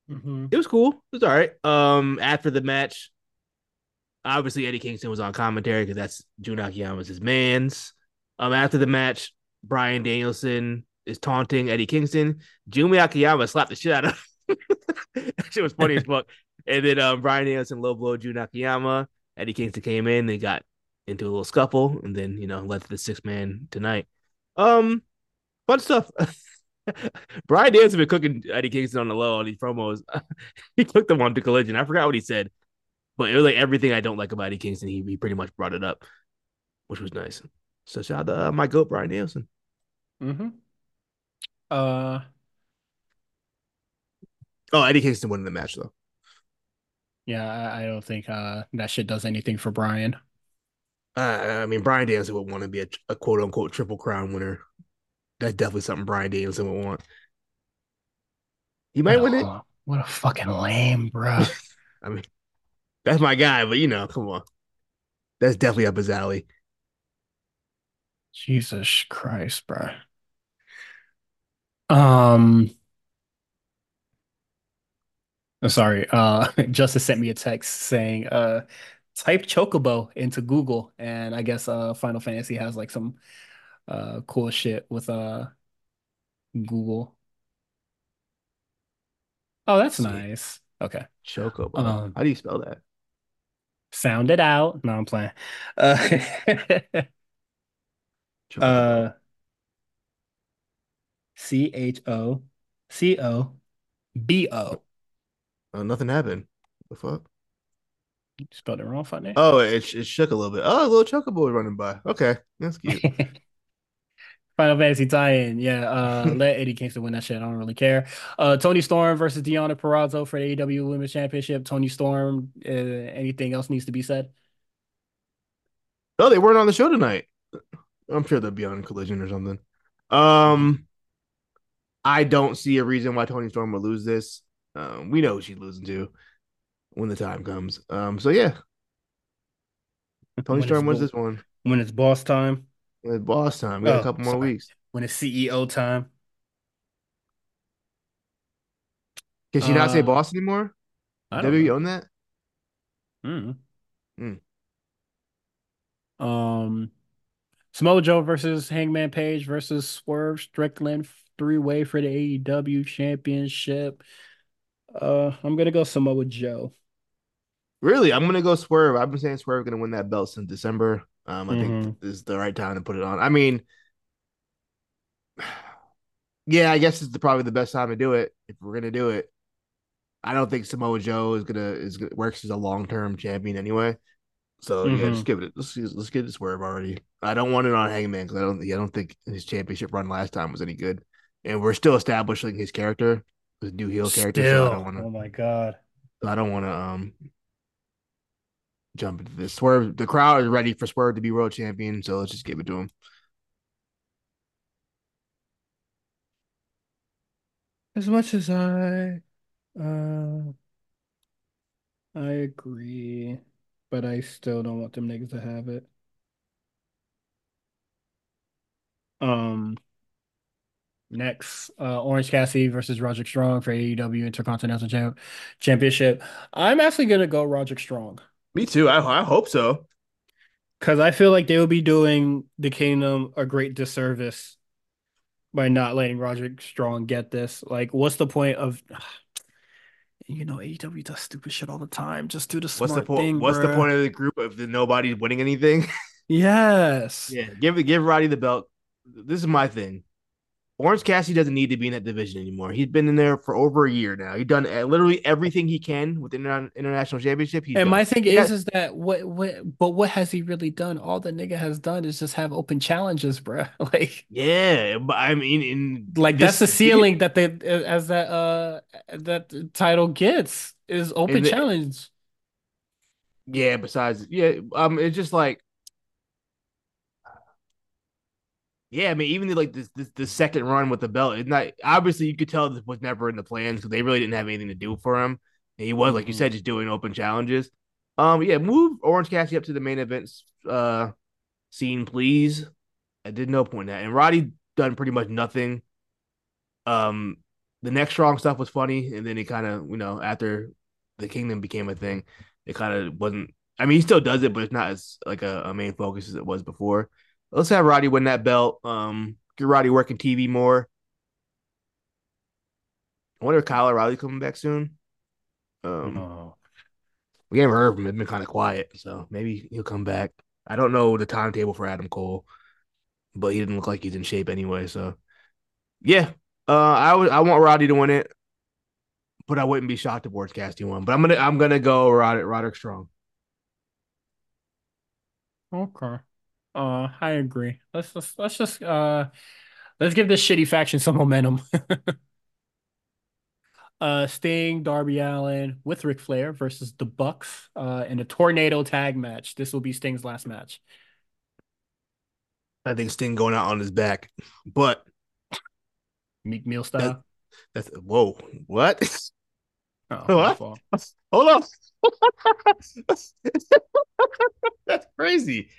hmm It was cool. It was all right. Um, after the match, obviously Eddie Kingston was on commentary because that's Jun Akiyama's his man's. Um, after the match, Bryan Danielson is taunting Eddie Kingston. Jun Akiyama slapped the shit out of him. *laughs* *laughs* shit was funny as fuck. And then um, Bryan Danielson low blow Jun Akiyama. Eddie Kingston came in, they got into a little scuffle, and then you know led to the six man tonight. Um, fun stuff. *laughs* Bryan Danielson been cooking Eddie Kingston on the low on these promos. *laughs* he cooked them on to collision. I forgot what he said, but it was like everything I don't like about Eddie Kingston. He, he pretty much brought it up, which was nice. So shout out to uh, my goat Bryan Danielson. hmm Uh, Oh, Eddie Kingston winning the match though. yeah, I, don't think uh that shit does anything for Bryan. Uh, I mean, Bryan Danielson would want to be a, a quote unquote triple crown winner. That's definitely something Bryan Danielson would want. He might win it. what a fucking lame, bro. *laughs* I mean, that's my guy, but you know, come on. That's definitely up his alley. Jesus Christ, bro. Um, I'm sorry. Uh, *laughs* Justice sent me a text saying, uh, type Chocobo into Google, and I guess uh Final Fantasy has like some uh cool shit with uh Google. Oh, that's Let's nice. Okay. Chocobo. Um, How do you spell that? sound it out. No, I'm playing. Uh, *laughs* uh, C H O C O B O. Oh, nothing happened. The fuck? Spelled it wrong, funny. Oh, it, it shook a little bit. Oh, a little chocobo running by. Okay, that's cute. *laughs* Final Fantasy tie-in. Yeah, uh, *laughs* let Eddie Kingston win that shit. I don't really care. Uh, Toni Storm versus Deonna Purrazzo for the AEW Women's Championship. Toni Storm. Uh, anything else needs to be said? oh, they weren't on the show tonight. I'm sure they'll be on Collision or something. Um, I don't see a reason why Toni Storm will lose this. Um, we know who she's losing to when the time comes. Um, so yeah, *laughs* Tony When Storm wins bo- this one. When it's boss time. When it's boss time. We got Oh, a couple more weeks. When it's CEO time. Can she not say Uh, boss anymore? WWE know. own that? Mm. Mm. Um, Samoa Joe versus Hangman Page versus Swerve Strickland three way for the AEW championship. Uh, I'm gonna go Samoa Joe. Really, I'm gonna go Swerve. I've been saying Swerve gonna win that belt since December. Um, I hmm think this is the right time to put it on. I mean, *sighs* yeah, I guess it's the, probably the best time to do it if we're gonna do it. I don't think Samoa Joe is gonna is gonna, works as a long term champion anyway. So yeah, hmm just give it. Let's let's get it Swerve already. I don't want it on Hangman because I don't. I don't think his championship run last time was any good, and we're still establishing his character, his new heel character. So I don't want to. oh my God. I don't want to um jump into this. Swerve. The crowd is ready for Swerve to be world champion, so let's just give it to him. As much as I, uh, I agree, but I still don't want them niggas to have it. Um, next, uh, Orange Cassidy versus Roderick Strong for AEW Intercontinental Champ Championship. I'm actually gonna go Roderick Strong Me too. I I hope so. because I feel like they will be doing the Kingdom a great disservice by not letting Roderick Strong get this. Like, what's the point of, *sighs* you know, AEW does stupid shit all the time. Just do the What's the smart thing, What's the point of the group if the nobody's winning anything? *laughs* Yes. yeah, give it. Give Roddy the belt. This is my thing. Orange Cassidy doesn't need to be in that division anymore. He's been in there for over a year now. He's done uh, literally everything he can with the interna- international championship. He's And done. my thing Yeah, is, is that what, what, but what has he really done? All the nigga has done is just have open challenges, bro. *laughs* Like, yeah, but I mean, in like that's the ceiling that they, as that, uh, that title gets is open in the, challenge. yeah. Besides, yeah, um, it's just like, yeah. I mean, even the, like this, this, the second run with the belt, it's not obviously you could tell this was never in the plans because they really didn't have anything to do for him. And he was, like you said, just doing open challenges. Um, yeah, move Orange Cassidy up to the main events uh scene, please. I did no point in that. And Roddy done pretty much nothing. Um, the next strong stuff was funny, and then it kind of, you know, after the kingdom became a thing, it kind of wasn't. I mean, he still does it, but it's not as like a, a main focus as it was before. Let's have Roddy win that belt. Um, get Roddy working TV more. I wonder if Kyle O'Reilly coming back soon. Um, Oh. we haven't heard from him. It's been kind of quiet, so maybe he'll come back. I don't know the timetable for Adam Cole, but he didn't look like he's in shape anyway. So, yeah, uh, I would I want Roddy to win it, but I wouldn't be shocked if Orange Cassidy won. But I'm gonna I'm gonna go Roderick Roderick Strong. Okay. Uh, I agree. Let's just let's just uh let's give this shitty faction some momentum. *laughs* Uh, Sting, Darby Allin with Ric Flair versus the Bucks uh in a tornado tag match. This will be Sting's last match. I think Sting going out on his back, but Meek that style. that's whoa what Oh, what *laughs* hold on *laughs* that's crazy.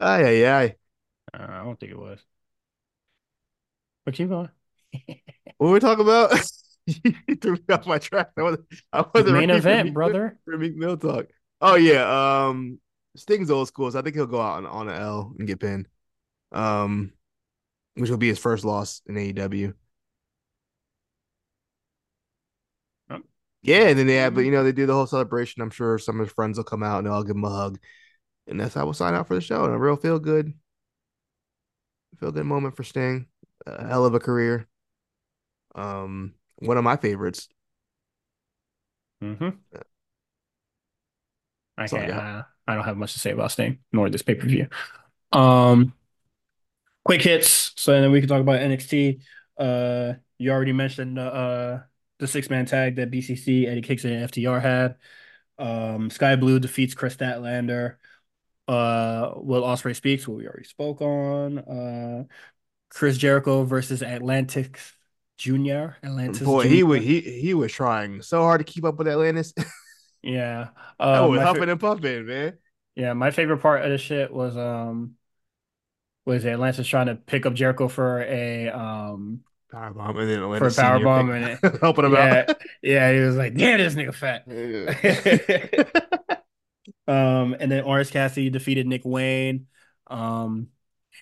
Ay ay ay. Uh, I don't think it was. But keep going. *laughs* What were we talking about? *laughs* you threw me off my track. I wasn't, I wasn't Main ready for event, Meek- brother. For Meek Mill talk. Oh yeah. Um, Sting's old school, so I think he'll go out on, on an L and get pinned. Um, which will be his first loss in AEW. Yep. Yeah, and then they have, but you know, they do the whole celebration. I'm sure some of his friends will come out and they'll all give him a hug, and that's how we'll sign out for the show. And a real feel good, feel good moment for Sting. A hell of a career. Um, one of my favorites. Mm-hmm. I That's I can't. Uh, I don't have much to say about Sting nor this pay per view. Um, quick hits, so then we can talk about NXT. Uh, you already mentioned the uh the six man tag that BCC Eddie Kingston and FTR had. Um, Skye Blue defeats Kris Statlander. Uh, Will Ospreay speaks, what we already spoke on. Uh, Chris Jericho versus Atlantis Junior. Atlantis Boy, he was he he was trying so hard to keep up with Atlantis. *laughs* Yeah. I Uh, was my huffing fa- and puffing, man. yeah, my favorite part of the shit was um was Atlantis trying to pick up Jericho for a um powerbomb and then Atlantis for a Atlantis power Senior bomb and *laughs* it, helping him yeah out. yeah he was like damn this nigga fat *laughs* um and then Orange Cassidy defeated Nick Wayne um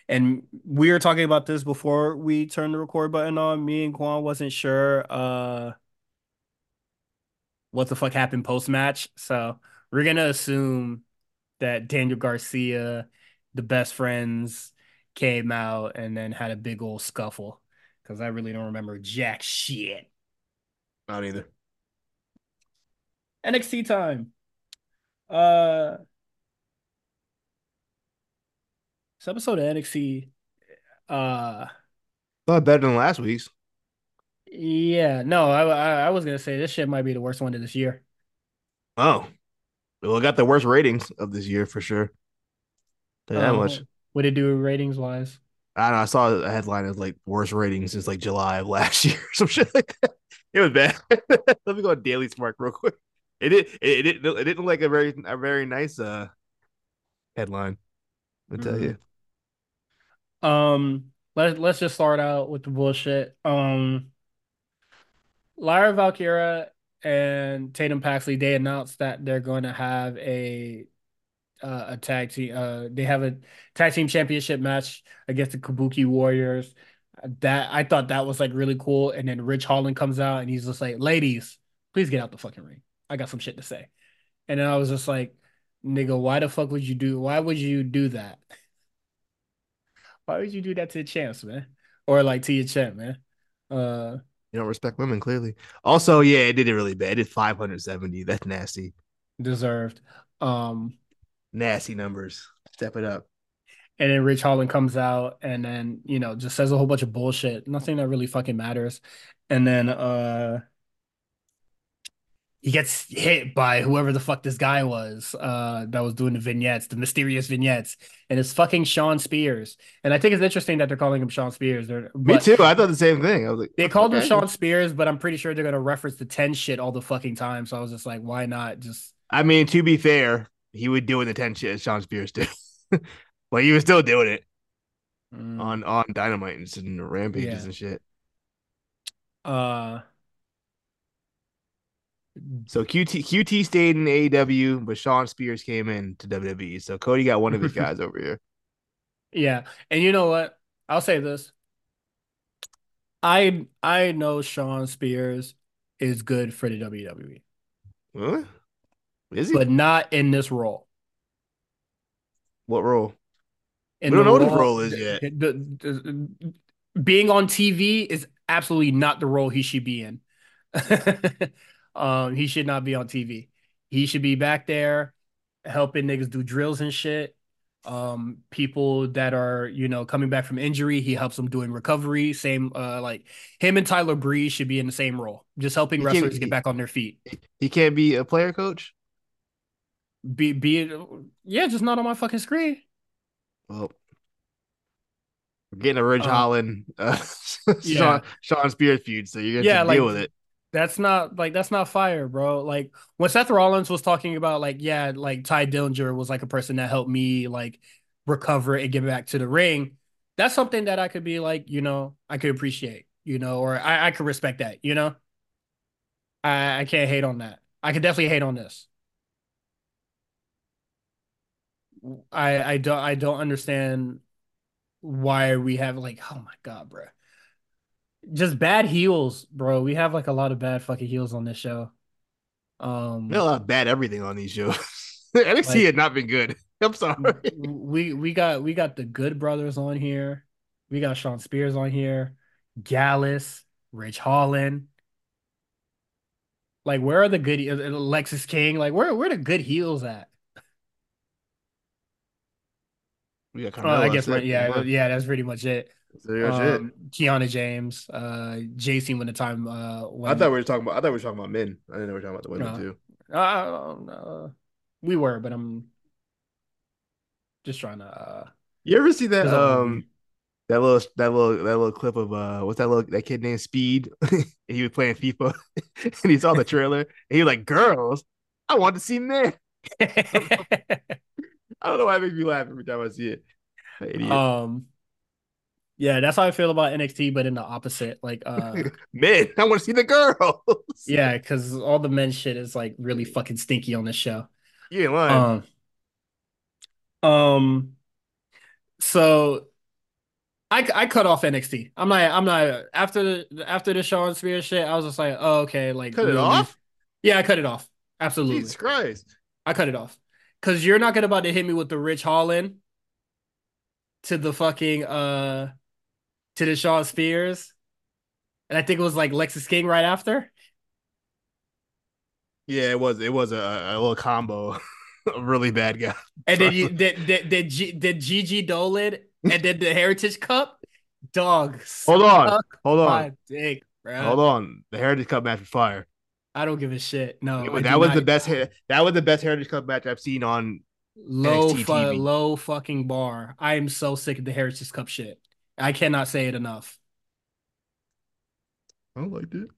And we were talking about this before we turned the record button on. Me and Quan wasn't sure uh what the fuck happened post match. So we're gonna assume that Daniel Garcia, the best friends, came out and then had a big old scuffle. Because I really don't remember jack shit. Not either. NXT time. Uh this episode of NXT uh Thought better than last week's. yeah, no, I, I I was gonna say this shit might be the worst one of this year. Oh, well, it got the worst ratings of this year for sure. Tell that much. Um, what did it do ratings wise? I don't know. I saw a headline as like worst ratings since like July of last *laughs* year, some shit like that. It was bad. *laughs* Let me go on Daily Smart real quick. It. It, it didn't. It didn't look like a very a very nice uh headline. I tell Mhm. you. Um, let let's just start out with the bullshit. Um, Lyra Valkyria and Tatum Paxley they announced that they're going to have a uh, a tag team. Uh, they have a tag team championship match against the Kabuki Warriors. That I thought that was like really cool. And then Ridge Holland comes out and he's just like, "Ladies, please get out the fucking ring. I got some shit to say." And then I was just like, "Nigga, why the fuck would you do? Why would you do that? Why would you do that to the champs, man? Or like to your champ, man? Uh, You don't respect women, clearly. Also, yeah, it did it really bad. It did 570. That's nasty. deserved. Um." Nasty numbers. Step it up. And then Ridge Holland comes out and then, you know, just says a whole bunch of bullshit. Nothing that really fucking matters. And then uh he gets hit by whoever the fuck this guy was uh that was doing the vignettes, the mysterious vignettes. And it's fucking Shawn Spears. And I think it's interesting that they're calling him Shawn Spears. They're, Me too. I thought the same thing. I was like, they called him. Shawn Spears, but I'm pretty sure they're gonna reference the 10 shit all the fucking time. So I was just like, why not just I mean, to be fair, he would do in the 10 shit as Shawn Spears did. *laughs* but he was still doing it mm, on on Dynamite and, and rampages Yeah. and shit. uh So QT QT stayed in AEW, but Shawn Spears came in to WWE. So Cody got one of his *laughs* guys over here. Yeah, and you know what? I'll say this. I I know Shawn Spears is good for the WWE, Huh? Is he? but not in this role. what role? In We don't the know what his role is yet. the- the- being on TV is absolutely not the role he should be in. *laughs* um, he should not be on TV. He should be back there helping niggas do drills and shit. Um, people that are, you know, coming back from injury, he helps them doing recovery. Same, uh, like him and Tyler Breeze should be in the same role, just helping He wrestlers he- get back on their feet. He can't be a player coach. Be, be it, yeah, just not on my fucking screen. Well, getting a Ridge Um, Holland, uh, *laughs* yeah. Shawn, Shawn Spears feud, so you're gonna Yeah, like deal with it. That's not like that's not fire, bro. Like when Seth Rollins was talking about like yeah, like Tye Dillinger was like a person that helped me like recover and get back to the ring. That's something that I could be like, you know, I could appreciate, you know, or I, I could respect that, you know. I I can't hate on that. I could definitely hate on this. I I don't I don't understand why we have like oh my god, bro. Just bad heels, bro. We have like a lot of bad fucking heels on this show. Um, We got a lot of bad everything on these shows. *laughs* NXT Like- had not been good. *laughs* I'm sorry. we we got we got the Good Brothers on here. We got Shawn Spears on here, Gallus, Ridge Holland. Like, where are the good uh, Alexis King? Like, where where are the good heels at? We got Oh, I guess yeah, yeah, that's pretty much it. So. Um, Kiana James, uh, JC when the time uh when I thought we were talking about. I thought we were talking about men. I didn't know we were talking about the women No. too. uh, uh, we were, but I'm just trying to uh You ever see that um that little that little that little clip of uh what's that little that kid named Speed? *laughs* he was playing FIFA *laughs* and he saw the trailer and he was like, "Girls, I want to see men." *laughs* I don't know why it makes me laugh every time I see it. Idiot. Um, yeah, that's how I feel about NXT, but in the opposite. Like, uh, *laughs* men, I want to see the girls. yeah, because all the men shit is like really fucking stinky on this show. Yeah, ain't lying. Um, um, so I, I cut off NXT. I'm not I'm not after the after the Shawn Spears shit. I was just like, oh okay, like Cut it off. Yeah, I cut it off. Absolutely, Jesus Christ. I cut it off because you're not gonna about to hit me with the Ridge Holland to the fucking uh to the Shawn Spears, and I think it was like Lexis King right after. Yeah, it was it was a, a little combo. *laughs* a really bad guy. And then you *laughs* did did did, G, did Gigi Dolin and then the Heritage Cup, dog. Hold on, hold on, dick, bro. hold on. The Heritage Cup match was fire. I don't give a shit. No, that was the best. That was the best Heritage Cup match I've seen on. low fu- TV. low fucking bar. I am so sick of the Heritage Cup shit. I cannot say it enough. I liked it.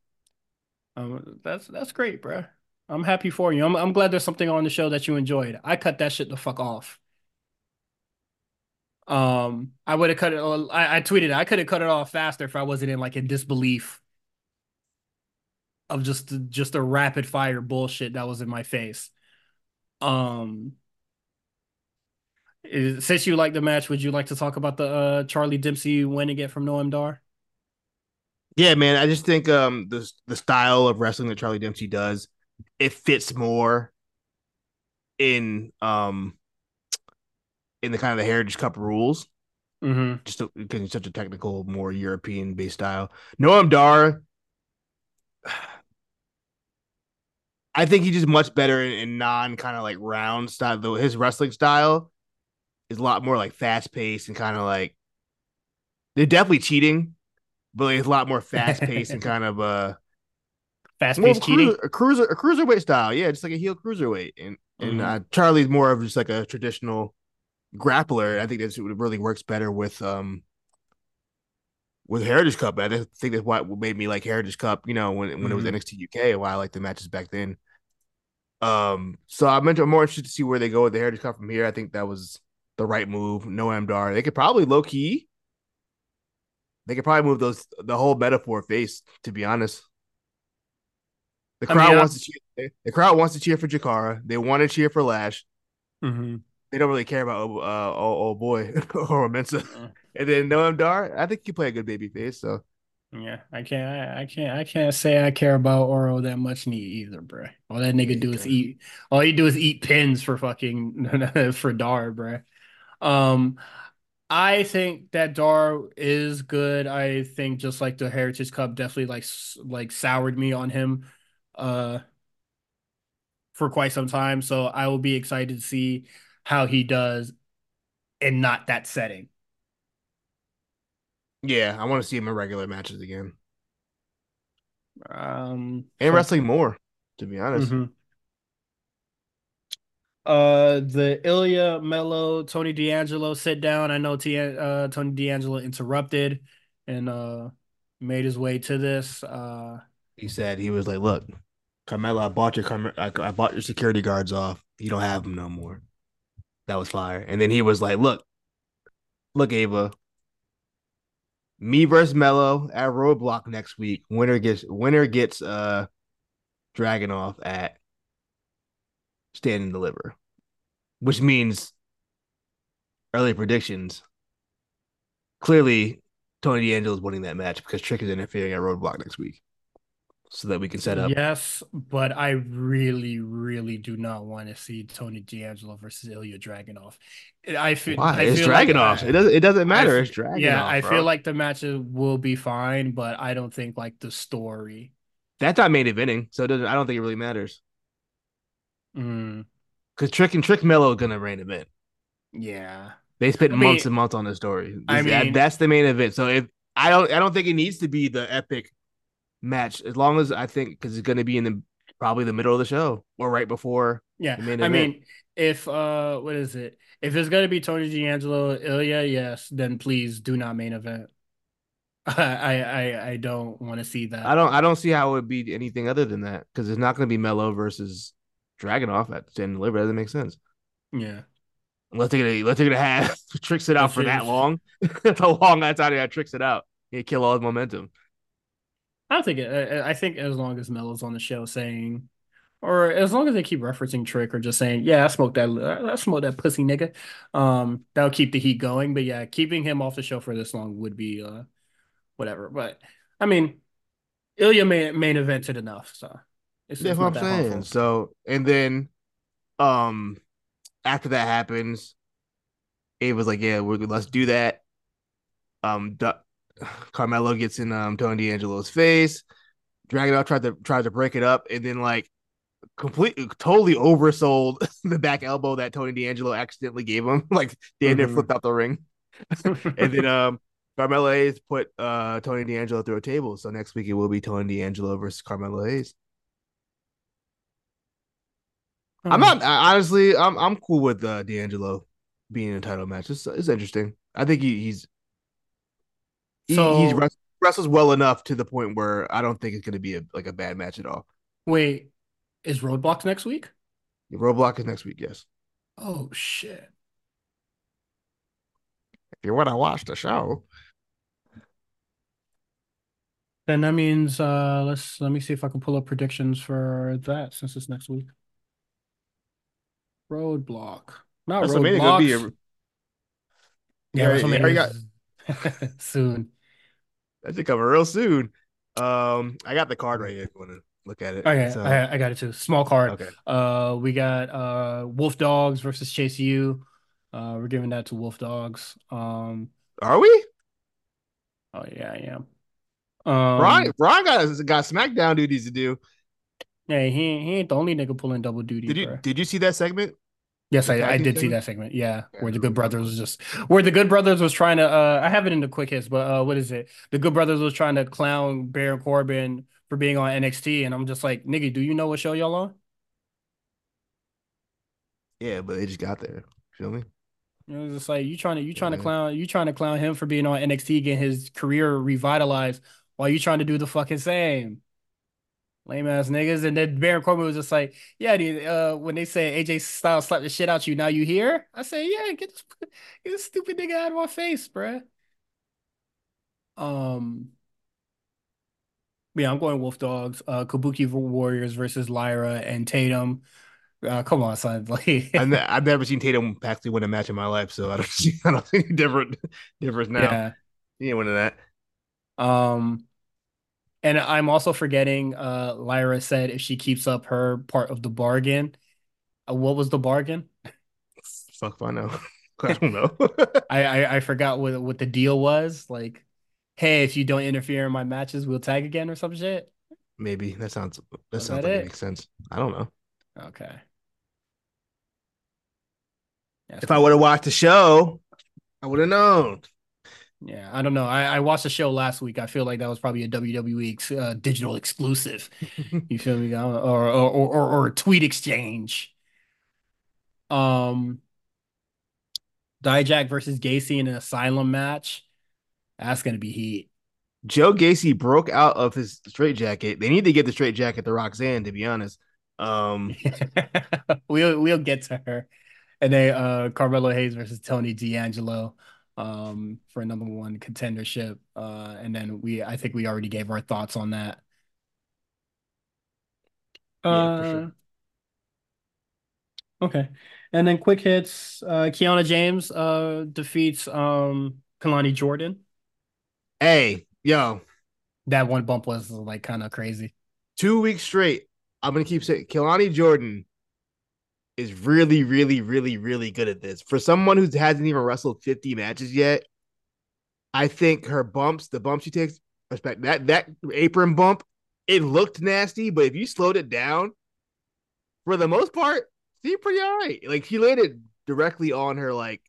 Um, that's that's great, bro. I'm happy for you. I'm I'm glad there's something on the show that you enjoyed. I cut that shit the fuck off. Um, I would have cut it. I, I tweeted. I could have cut it off faster if I wasn't in like in disbelief of just just a rapid fire bullshit that was in my face. Um, is- since you like the match, would you like to talk about the uh Charlie Dempsey winning it from Noam Dar? Yeah, man. I just think um the the style of wrestling that Charlie Dempsey does, it fits more in um in the kind of the Heritage Cup rules. Mm-hmm. Just because it's such a technical, more European based style. Noam Dar, I think he's just much better in, in non kind of like round style. Though his wrestling style is a lot more like fast paced and kind of like they're definitely cheating, but like, it's a lot more fast paced and *laughs* kind of uh fast paced cheating. a cruiser, a cruiserweight style. Yeah, just like a heel cruiserweight, and and Mhm. uh, Charlie's more of just like a traditional grappler. I think that's what really works better with um with Heritage Cup. I think that's what made me like Heritage Cup. You know, when when it was Mhm. NXT UK, why I liked the matches back then. Um, so I'm, I'm more interested to see where they go with the Heritage Cup from here. I think that was the right move. Noam Dar. They could probably low key. They could probably move those the whole metaphor face. To be honest, the I crowd mean, wants to cheer. The crowd wants to cheer for Jakara. They want to cheer for Lash. Mm-hmm. They don't really care about uh oh, oh boy *laughs* or Mensah. And then Noam Dar, I think you play a good baby face. So Yeah, I can't. I, I can't. I can't say I care about Oro that much need either, bro. All that nigga do is eat. All he do is eat pins for fucking *laughs* for Dar, bro. Um, I think that Dar is good. I think just like the Heritage Cup, definitely like like soured me on him, uh, for quite some time. So I will be excited to see how he does in not that setting. yeah, I want to see him in regular matches again Um, and wrestling more. To be honest, Mhm. Uh, the Ilja Melo Tony D'Angelo sit down. I know T uh Tony D'Angelo interrupted and uh made his way to this. Uh, he said he was like, "Look, Carmelo, I bought your I, I bought your security guards off. You don't have them no more." That was fire. And then he was like, "Look, look, Ava, me versus Melo at Roadblock next week. Winner gets winner gets uh Dragunov at Stand and Deliver, which means early predictions. Clearly, Tony D'Angelo is winning that match because Trick is interfering at Roadblock next week, so that we can set up. yes, but I really, really do not want to see Tony D'Angelo versus Ilja Dragunov. I feel Why? I it's feel like- it doesn't. It doesn't matter. I- it's Dragunov. yeah, I bro. feel like the matches will be fine, but I don't think like the story. that's not main eventing, so it doesn't. I don't think it really matters Mm, because Trick and Trick Melo are gonna main event. yeah. They spent I mean- months and months on the story. I mean- that's the main event. So if I don't, I don't think it needs to be the epic match. As long as I think because it's going to be in the probably the middle of the show or right before. Yeah, the main I mean, if uh, what is it? If it's gonna be Tony D'Angelo, Ilja, yes, then please do not main event. *laughs* I I I don't want to see that. I don't, I don't see how it would be anything other than that because it's not going to be Melo versus Dragunov at Stand and Deliver. That doesn't make sense. Yeah, Unless they're gonna, unless they're gonna have tricks it out That's for that long. *laughs* That's a long that's how they had tricks it out. They kill all his momentum. I don't think it. I, I think as long as Melo's on the show saying or as long as they keep referencing Trick or just saying, "Yeah, I smoked that, I smoked that pussy nigga," um, that'll keep the heat going. But yeah, keeping him off the show for this long would be uh whatever. But I mean, Ilja main main evented enough, so it's, That's it's what I'm that saying. So, and then, um, after that happens, it was like, yeah, we're let's do that. Um, *sighs* Carmelo gets in um Tony D'Angelo's face. Dragunov tried to tried to break it up, and then like completely totally oversold *laughs* the back elbow that Tony D'Angelo accidentally gave him. *laughs* Like Daniel hmm flipped out the ring. *laughs* and then um Carmelo Hayes put uh Tony D'Angelo through a table. So next week it will be Tony D'Angelo versus Carmelo Hayes. I'm Oh, not honestly. I'm I'm cool with uh, D'Angelo being in a title match. It's, it's interesting. I think he, he's he he's so wrestles well enough to the point where I don't think it's going to be a, like a bad match at all. wait, is Roadblock next week? Roadblock is next week. Yes. Oh shit. If you want to watch the show, Then that means uh let's let me see if I can pull up predictions for that since it's next week. Roadblock. Not WrestleMania gonna be. A, Yeah, already, you got soon. that should come real soon. Um, I got the card right here. If you want to look at it. Okay, So I, I got it too. Small card. okay, Uh we got uh Wolf Dogs versus Chase U. Uh we're giving that to Wolf Dogs. Um are we? oh yeah, I am. Ron Um Ron got got SmackDown duties to do. yeah, he he ain't the only nigga pulling double duty, Did you bro. did you see that segment? Yes, I, I did see that segment. Yeah, Yeah, where the Good Brothers was just where the Good Brothers was trying to. Uh, I have it in the quick hits, but uh, what is it? The Good Brothers was trying to clown Baron Corbin for being on NXT, and I'm just like, nigga, do you know what show y'all on? Yeah, but they just got there. Feel me? Know, it's just like you trying to you trying to clown you trying to clown him for being on NXT, getting his career revitalized, while you trying to do the fucking same. Lame ass niggas, and then Baron Corbin was just like, "Yeah, dude. Uh, when they say AJ Styles slapped the shit out you, now you here?" I say, "Yeah, get this, *laughs* get this stupid nigga out of my face, bruh." Um, yeah, I'm going Wolf Dogs. Uh, Kabuki Warriors versus Lyra and Tatum. Uh, come on, son. *laughs* Like, I've, ne- I've never seen Tatum actually win a match in my life, so I don't *laughs* see I don't see any different difference now. yeah. He ain't winning that. Um, and I'm also forgetting. Uh, Lyra said if she keeps up her part of the bargain, uh, what was the bargain? Fuck if I know. *laughs* I *laughs* don't know. I, I I forgot what what the deal was. Like, hey, if you don't interfere in my matches, we'll tag again or some shit. Maybe that sounds that Was sounds that like it makes sense. I don't know. Okay. Yeah, If I would have watched the show, I would have known. Yeah, I don't know. I, I watched the show last week. I feel like that was probably a WWE ex- uh, digital exclusive. *laughs* You feel me? Or or, or or or a tweet exchange. Um, Dijak versus Gacy in an asylum match. That's gonna be heat. Joe Gacy broke out of his straight jacket. They need to get the straight jacket to Roxanne, to be honest. Um, *laughs* We'll we'll get to her. And then uh Carmelo Hayes versus Tony D'Angelo um for a number one contendership. Uh and then we I think we already gave our thoughts on that. yeah, for sure. Uh okay. And then quick hits, uh Kiana James uh defeats um Kelani Jordan. Hey, yo, That one bump was like kind of crazy. two weeks straight. I'm gonna keep saying Kelani Jordan is really, really, really, really good at this. For someone who hasn't even wrestled 50 matches yet, I think her bumps, the bumps she takes, respect that that apron bump, it looked nasty, but if you slowed it down, for the most part, she pretty all right. Like she landed directly on her, like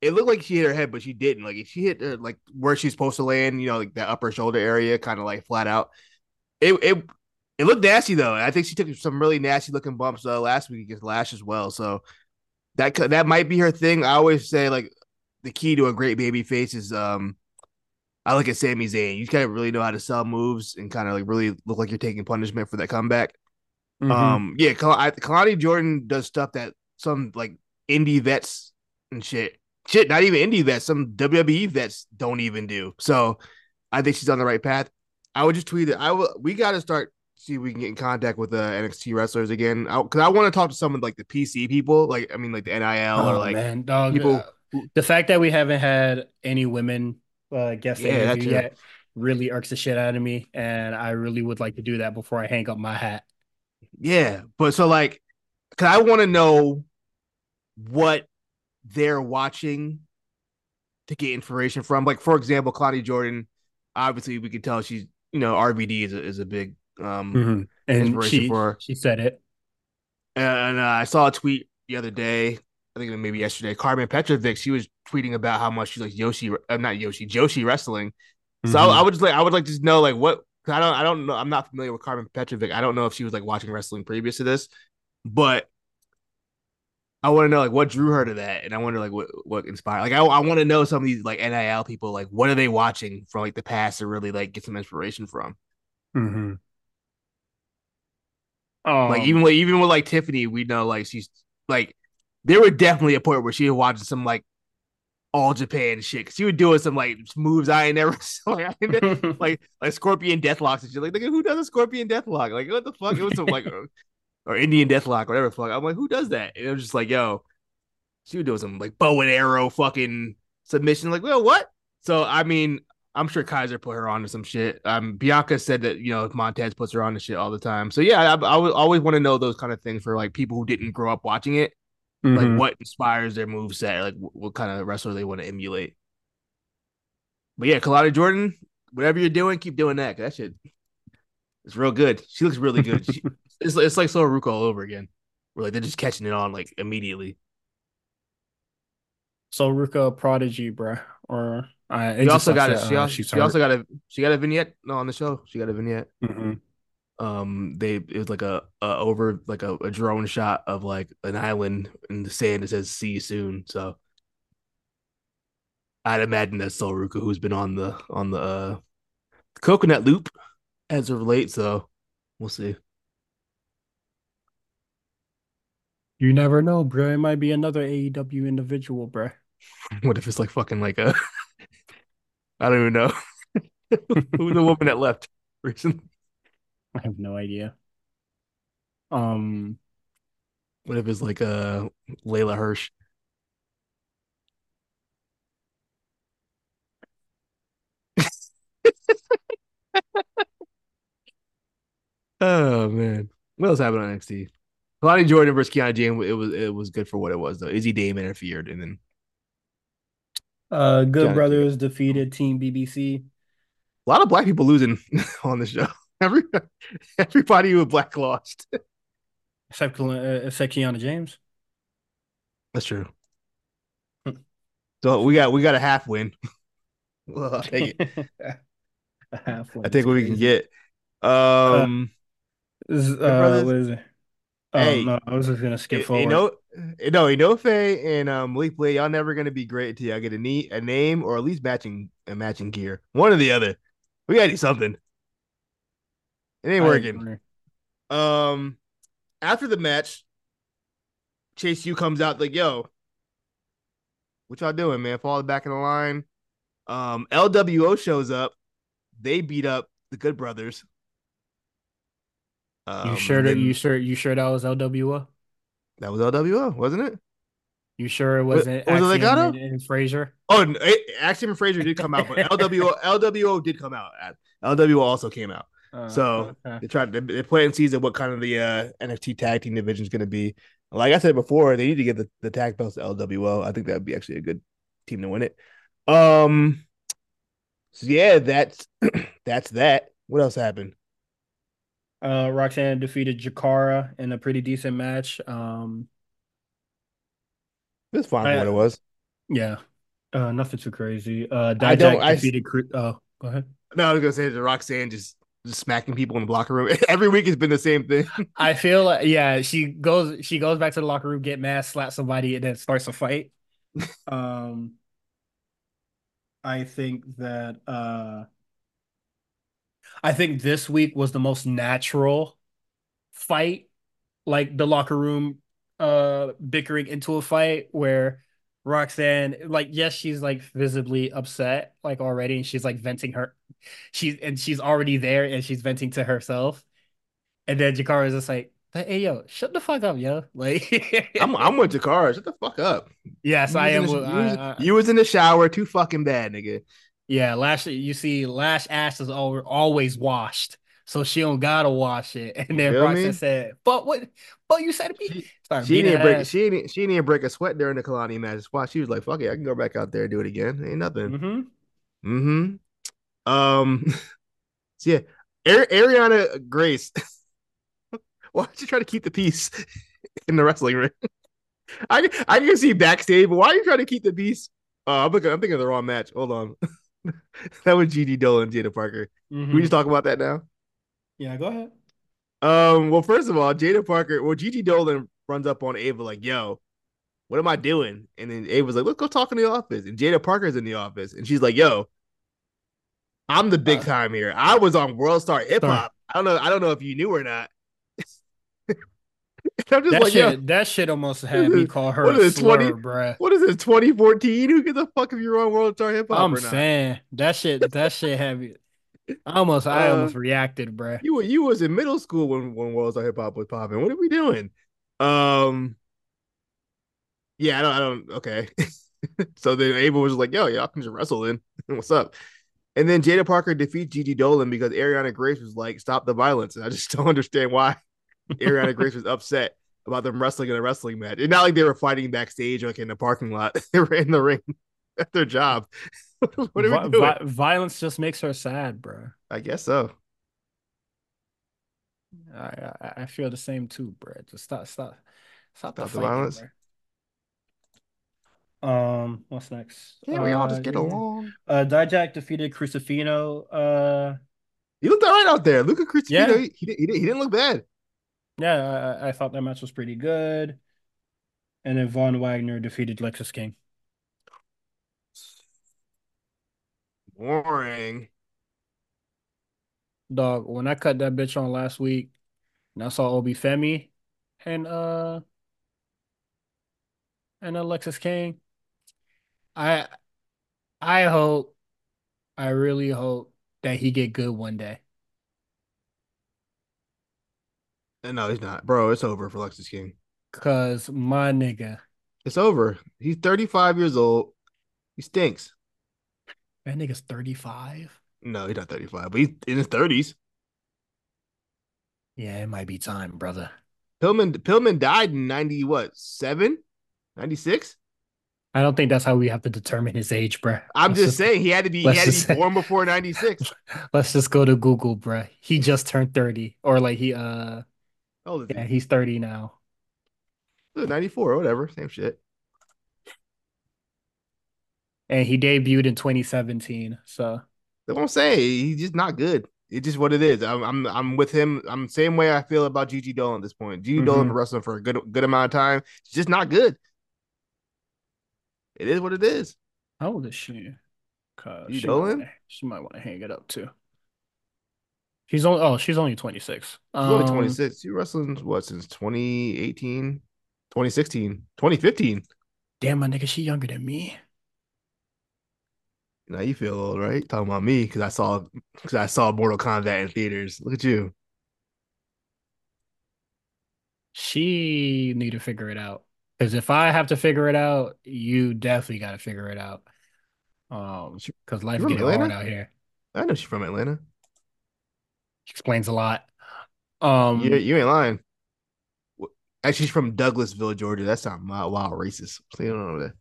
it looked like she hit her head, but she didn't. Like if she hit her like where she's supposed to land, you know, like the upper shoulder area, kind of like flat out. It it it looked nasty though. I think she took some really nasty looking bumps uh, last week against Lash as well. So that that might be her thing. I always say like the key to a great baby face is um I look at Sami Zayn. You kind of really know how to sell moves and kind of like really look like you're taking punishment for that comeback. Mhm. Um, yeah, Kal- I- Kelani Jordan does stuff that some like indie vets and shit, shit, not even indie vets, some WWE vets don't even do. So I think she's on the right path. I would just tweet it. I will. We got to start see if we can get in contact with the uh, NXT wrestlers again. Because I, I want to talk to some of like the PC people, like I mean, like the NIL oh, or like man, dog. people. Uh, the fact that we haven't had any women uh, guest Yeah, interview yet really irks the shit out of me, and I really would like to do that before I hang up my hat. Yeah, but so like, cause I want to know what they're watching to get information from. Like, for example, Claudia Jordan. Obviously, we can tell she's you know RVD is a, is a big um Mm-hmm. And inspiration she for she said it. And uh, I saw a tweet the other day. I think maybe yesterday. Carmen Petrovic. She was tweeting about how much she likes Yoshi. Uh, not Yoshi. Joshi wrestling. So I. I would just like I would like to just know like what I don't I don't know I'm not familiar with Carmen Petrovic. I don't know if she was like watching wrestling previous to this, but I want to know like what drew her to that, and I wonder like what what inspired. Like I I want to know some of these like NIL people like what are they watching from like the past to really like get some inspiration from. Mhm. Like Um, even with even with like Tiffany, we know like she's like there were definitely a point where she was watching some like all Japan shit. She was doing some like moves I ain't never *laughs* like, I never- *laughs* like like scorpion deathlocks and shit. Like, nigga, who does a scorpion deathlock? Like, what the fuck? It was some like or, *laughs* or Indian deathlock, whatever the fuck. I'm like, who does that? And it was just like, yo, she was doing some like bow and arrow fucking submission. Like, well, what? So I mean, I'm sure Kaiser put her on to some shit. Um, Bianca said that you know Montez puts her on to shit all the time. So yeah, I, I always want to know those kind of things for like people who didn't grow up watching it like mhm. what inspires their move set, like what, what kind of wrestler they want to emulate. But yeah, Kelani Jordan, whatever you're doing, keep doing that. That shit is real good. She looks really good. She, *laughs* it's it's like Sol Ruca all over again. Where like they're just catching it on like immediately. So Ruka Prodigy, bruh. Or I it She also got a she, uh, also, she's she also got a she got a vignette no on the show. She got a vignette. Mhm. Um, they it was like a, a over like a, a drone shot of like an island in the sand that says "See you soon." So I'd imagine that's Sol Ruca who's been on the on the uh, coconut loop as of late. So we'll see. You never know, bro. It might be another AEW individual, bro. *laughs* What if it's like fucking like a I don't even know *laughs* who the woman that left recently. I have no idea. Um, What if it's like a Leyla Hirsch? *laughs* Oh man, what else happened on NXT? Kelani Jordan versus Kiana James. It was it was good for what it was though. Izzy Dame interfered, and then uh, Good Brothers defeated Team BBC. a lot of black people losing *laughs* on the show. *laughs* Every everybody with black lost. Except, uh, except Kiana James. That's true. So we got we got a half win. *laughs* well, I'll take it. A half I think what we can get. Um, uh, Brothers? what is it? Oh, Hey, no, I was just gonna skip you forward. know, no, Enofe and um Malik Blade, y'all never gonna be great until y'all get a neat a name or at least matching a matching gear. One or the other. We gotta do something. It ain't I working. agree. Um, after the match, Chase U comes out like, "Yo, what y'all doing, man? Fall back in the line." Um, LWO shows up. They beat up the Good Brothers. Um, You sure that you sure you sure that was LWO? that was LWO, wasn't it? You sure it Was- wasn't was it Axiom Legato? and, Frazer? Oh, it, Axiom and Frazer did come out, but LWO LWO *laughs* did come out. LWO also came out. Uh, So okay. they tried to they play in season what kind of the uh, NXT tag team division is going to be. Like I said before, they need to get the, the tag belts to LWO. I think that would be actually a good team to win it. Um, so yeah, that's *clears throat* that's that. What else happened? Uh, Roxanne defeated Jakara in a pretty decent match. Um, It's fine I- what it was. yeah, uh, nothing too crazy. Uh, I don't- Dijak I- defeated. Cru- Oh, go ahead. No, I was gonna say the Roxanne just just smacking people in the locker room *laughs* every week has been the same thing. *laughs* I feel like yeah, she goes she goes back to the locker room, get mad, slap somebody, and then starts a fight. *laughs* um, I think that uh, I think this week was the most natural fight, like the locker room uh bickering into a fight where Roxanne, like, yes, she's like visibly upset, like already, and she's like venting her, she's and she's already there and she's venting to herself. And then Jakara is just like, hey yo, shut the fuck up, yo. *laughs* Like I'm I'm with Jakara. Shut the fuck up. Yes, You I am. the, with- you I, I, you was in the shower too fucking bad, nigga. Yeah, Lash. You see, Lash Ash is al always washed, so she don't gotta wash it. *laughs* And then Roxanne said, "But what? But you said to me." She she didn't break ass. she didn't she didn't break a sweat during the Kelani match. Why she was like, fuck it, I can go back out there and do it again. Ain't nothing. Mm hmm Mm-hmm. Um so yeah. Ari- Arianna Grace. *laughs* Why don't you try to keep the peace *laughs* in the wrestling ring? I I can see backstage, but why are you trying to keep the peace? Uh, I'm thinking, I'm thinking of the wrong match. Hold on. *laughs* that was Gigi Dolin, Jaida Parker. Can we just talk about that now? Yeah, go ahead. Um, well, first of all, Jaida Parker, well, Gigi Dolin runs up on Ava like, yo, what am I doing? And then Ava's like, let's go talk in the office. And Jaida Parker's in the office. And she's like, yo, I'm the big Uh, time here. I was on World Star Hip Hop. I don't know. I don't know if you knew or not. *laughs* I'm just That like, shit, that shit almost had me call her what a is 20? slur, bruh. what is it, 2014? Who gives a fuck if you're on World Star Hip Hop I'm or not? saying that shit. That shit had me. I almost, I Uh, almost reacted, bruh. You were you was in middle school when when World Star Hip Hop was popping. What are we doing? Um, yeah, I don't, I don't. Okay, *laughs* so then Abel was like, "Yo, y'all can just wrestle then. *laughs* What's up?" And then Jaida Parker defeats Gigi Dolin because Arianna Grace was like, "Stop the violence." And I just don't understand why Arianna Grace was upset about them wrestling in a wrestling match. It's not like they were fighting backstage, like in the parking lot. *laughs* they were in the ring. *laughs* at their job. *laughs* what are Vi- we doing? vi- violence just makes her sad, bruh. I guess so. I, I I feel the same too, bruh. Just stop, stop, stop the Stop the fighting, violence. bruh. Um, what's next? Can't we all Uh, just get yeah. along? Uh, Dijak defeated Crusifino. Uh, He looked all right out there. Luca Crusifino, Yeah. he, he, he, didn't- he didn't look bad. Yeah, I, I thought that match was pretty good. And then Von Wagner defeated Lexis King. Boring. Dog, when I cut that bitch on last week, and I saw Oba Femi and uh and Alexis King, I I hope, I really hope that he get good one day. Uh, No, he's not. Bro, it's over for Lexis King. Cause my nigga, It's over. He's 35 years old. He stinks. that nigga's 35. No, he's not 35, but he's in his 30s. Yeah, it might be time, brother. Pillman Pillman died in 90 what? 7? 96? I don't think that's how we have to determine his age, bruh. I'm Let's just saying he had to be he had to be say- born before 96. *laughs* Let's just go to Google, bruh. He just turned 30. Or like he uh Is yeah, he? he's 30 now. 94 or whatever. Same shit. And he debuted in 2017. So they won't say. He's just not good. It's just what it is. I'm I'm I'm with him. I'm the same way I feel about Gigi Dolin at this point. Gigi Mhm. Dolin wrestling for a good good amount of time. It's just not good. It is what it is. how old is she? Cause she Dolin? wanna, she might want to hang it up too. She's only oh, she's only 26. She's only Um, 26. She wrestling what since 2018, 2016, 2015. Damn, my nigga, she younger than me. Now you feel old, right? Talking about me because I saw because I saw Mortal Kombat in theaters. Look at you. She need to figure it out. Because if I have to figure it out, you definitely got to figure it out. Um, because life getting hard out here. I know she's from Atlanta. Explains a lot. Um, you, you ain't lying. Actually, she's from Douglasville, Georgia. That's not wild, wild racist. You don't know that.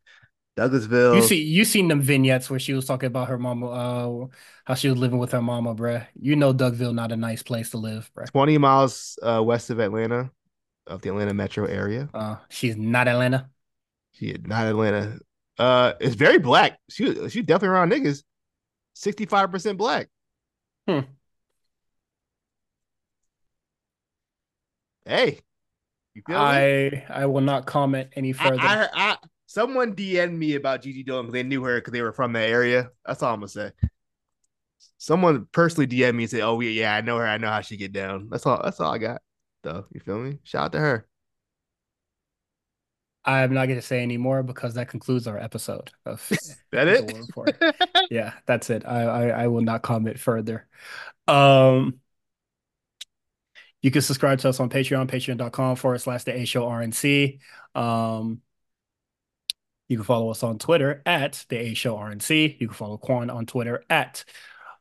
Douglasville. you see, you seen them vignettes where she was talking about her mama, uh, how she was living with her mama, bruh. You know, Dougville not a nice place to live, bruh. 20 miles uh, west of Atlanta, of the Atlanta metro area. Uh, she's not Atlanta. She is not Atlanta. Uh, it's very black. She she definitely around niggas. 65% black. Hmm. Hey, you feel me? I I will not comment any further. I, I, someone DM'd me about Gigi Dolin because they knew her because they were from the area. That's all I'm gonna say. Someone personally DM'd me and said, "Oh yeah, yeah, I know her. I know how she get down." That's all. That's all I got. Though you feel me? Shout out to her. I'm not going to say any more because that concludes our episode of *laughs* That it? Yeah, that's it. I, I I will not comment further. Um, You can subscribe to us on Patreon, patreon.com forward slash the A Show RNC. Um, you can follow us on Twitter at the A Show RNC. You can follow Quan on Twitter at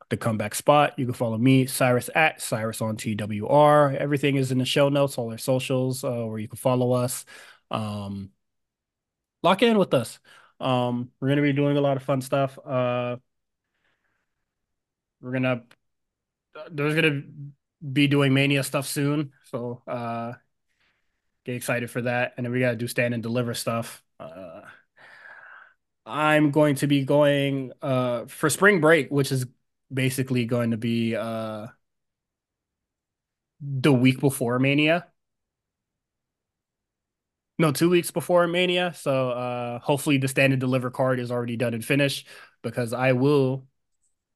the comeback spot. You can follow me, Cyrus at Cyrus on TWR. Everything is in the show notes, all our socials, uh, where you can follow us. Um, lock in with us. Um, we're gonna be doing a lot of fun stuff. Uh, we're gonna there's gonna be doing Mania stuff soon, so uh, get excited for that. And then we gotta do stand and deliver stuff. Uh, I'm going to be going uh for spring break, which is basically going to be uh the week before Mania. No, two weeks before Mania. So uh hopefully the stand and deliver card is already done and finished because I will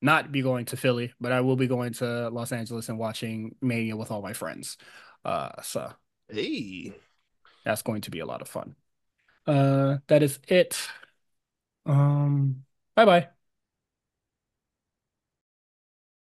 not be going to Philly, but I will be going to Los Angeles and watching Mania with all my friends. Uh so Hey. that's going to be a lot of fun. Uh that is it. Um bye bye.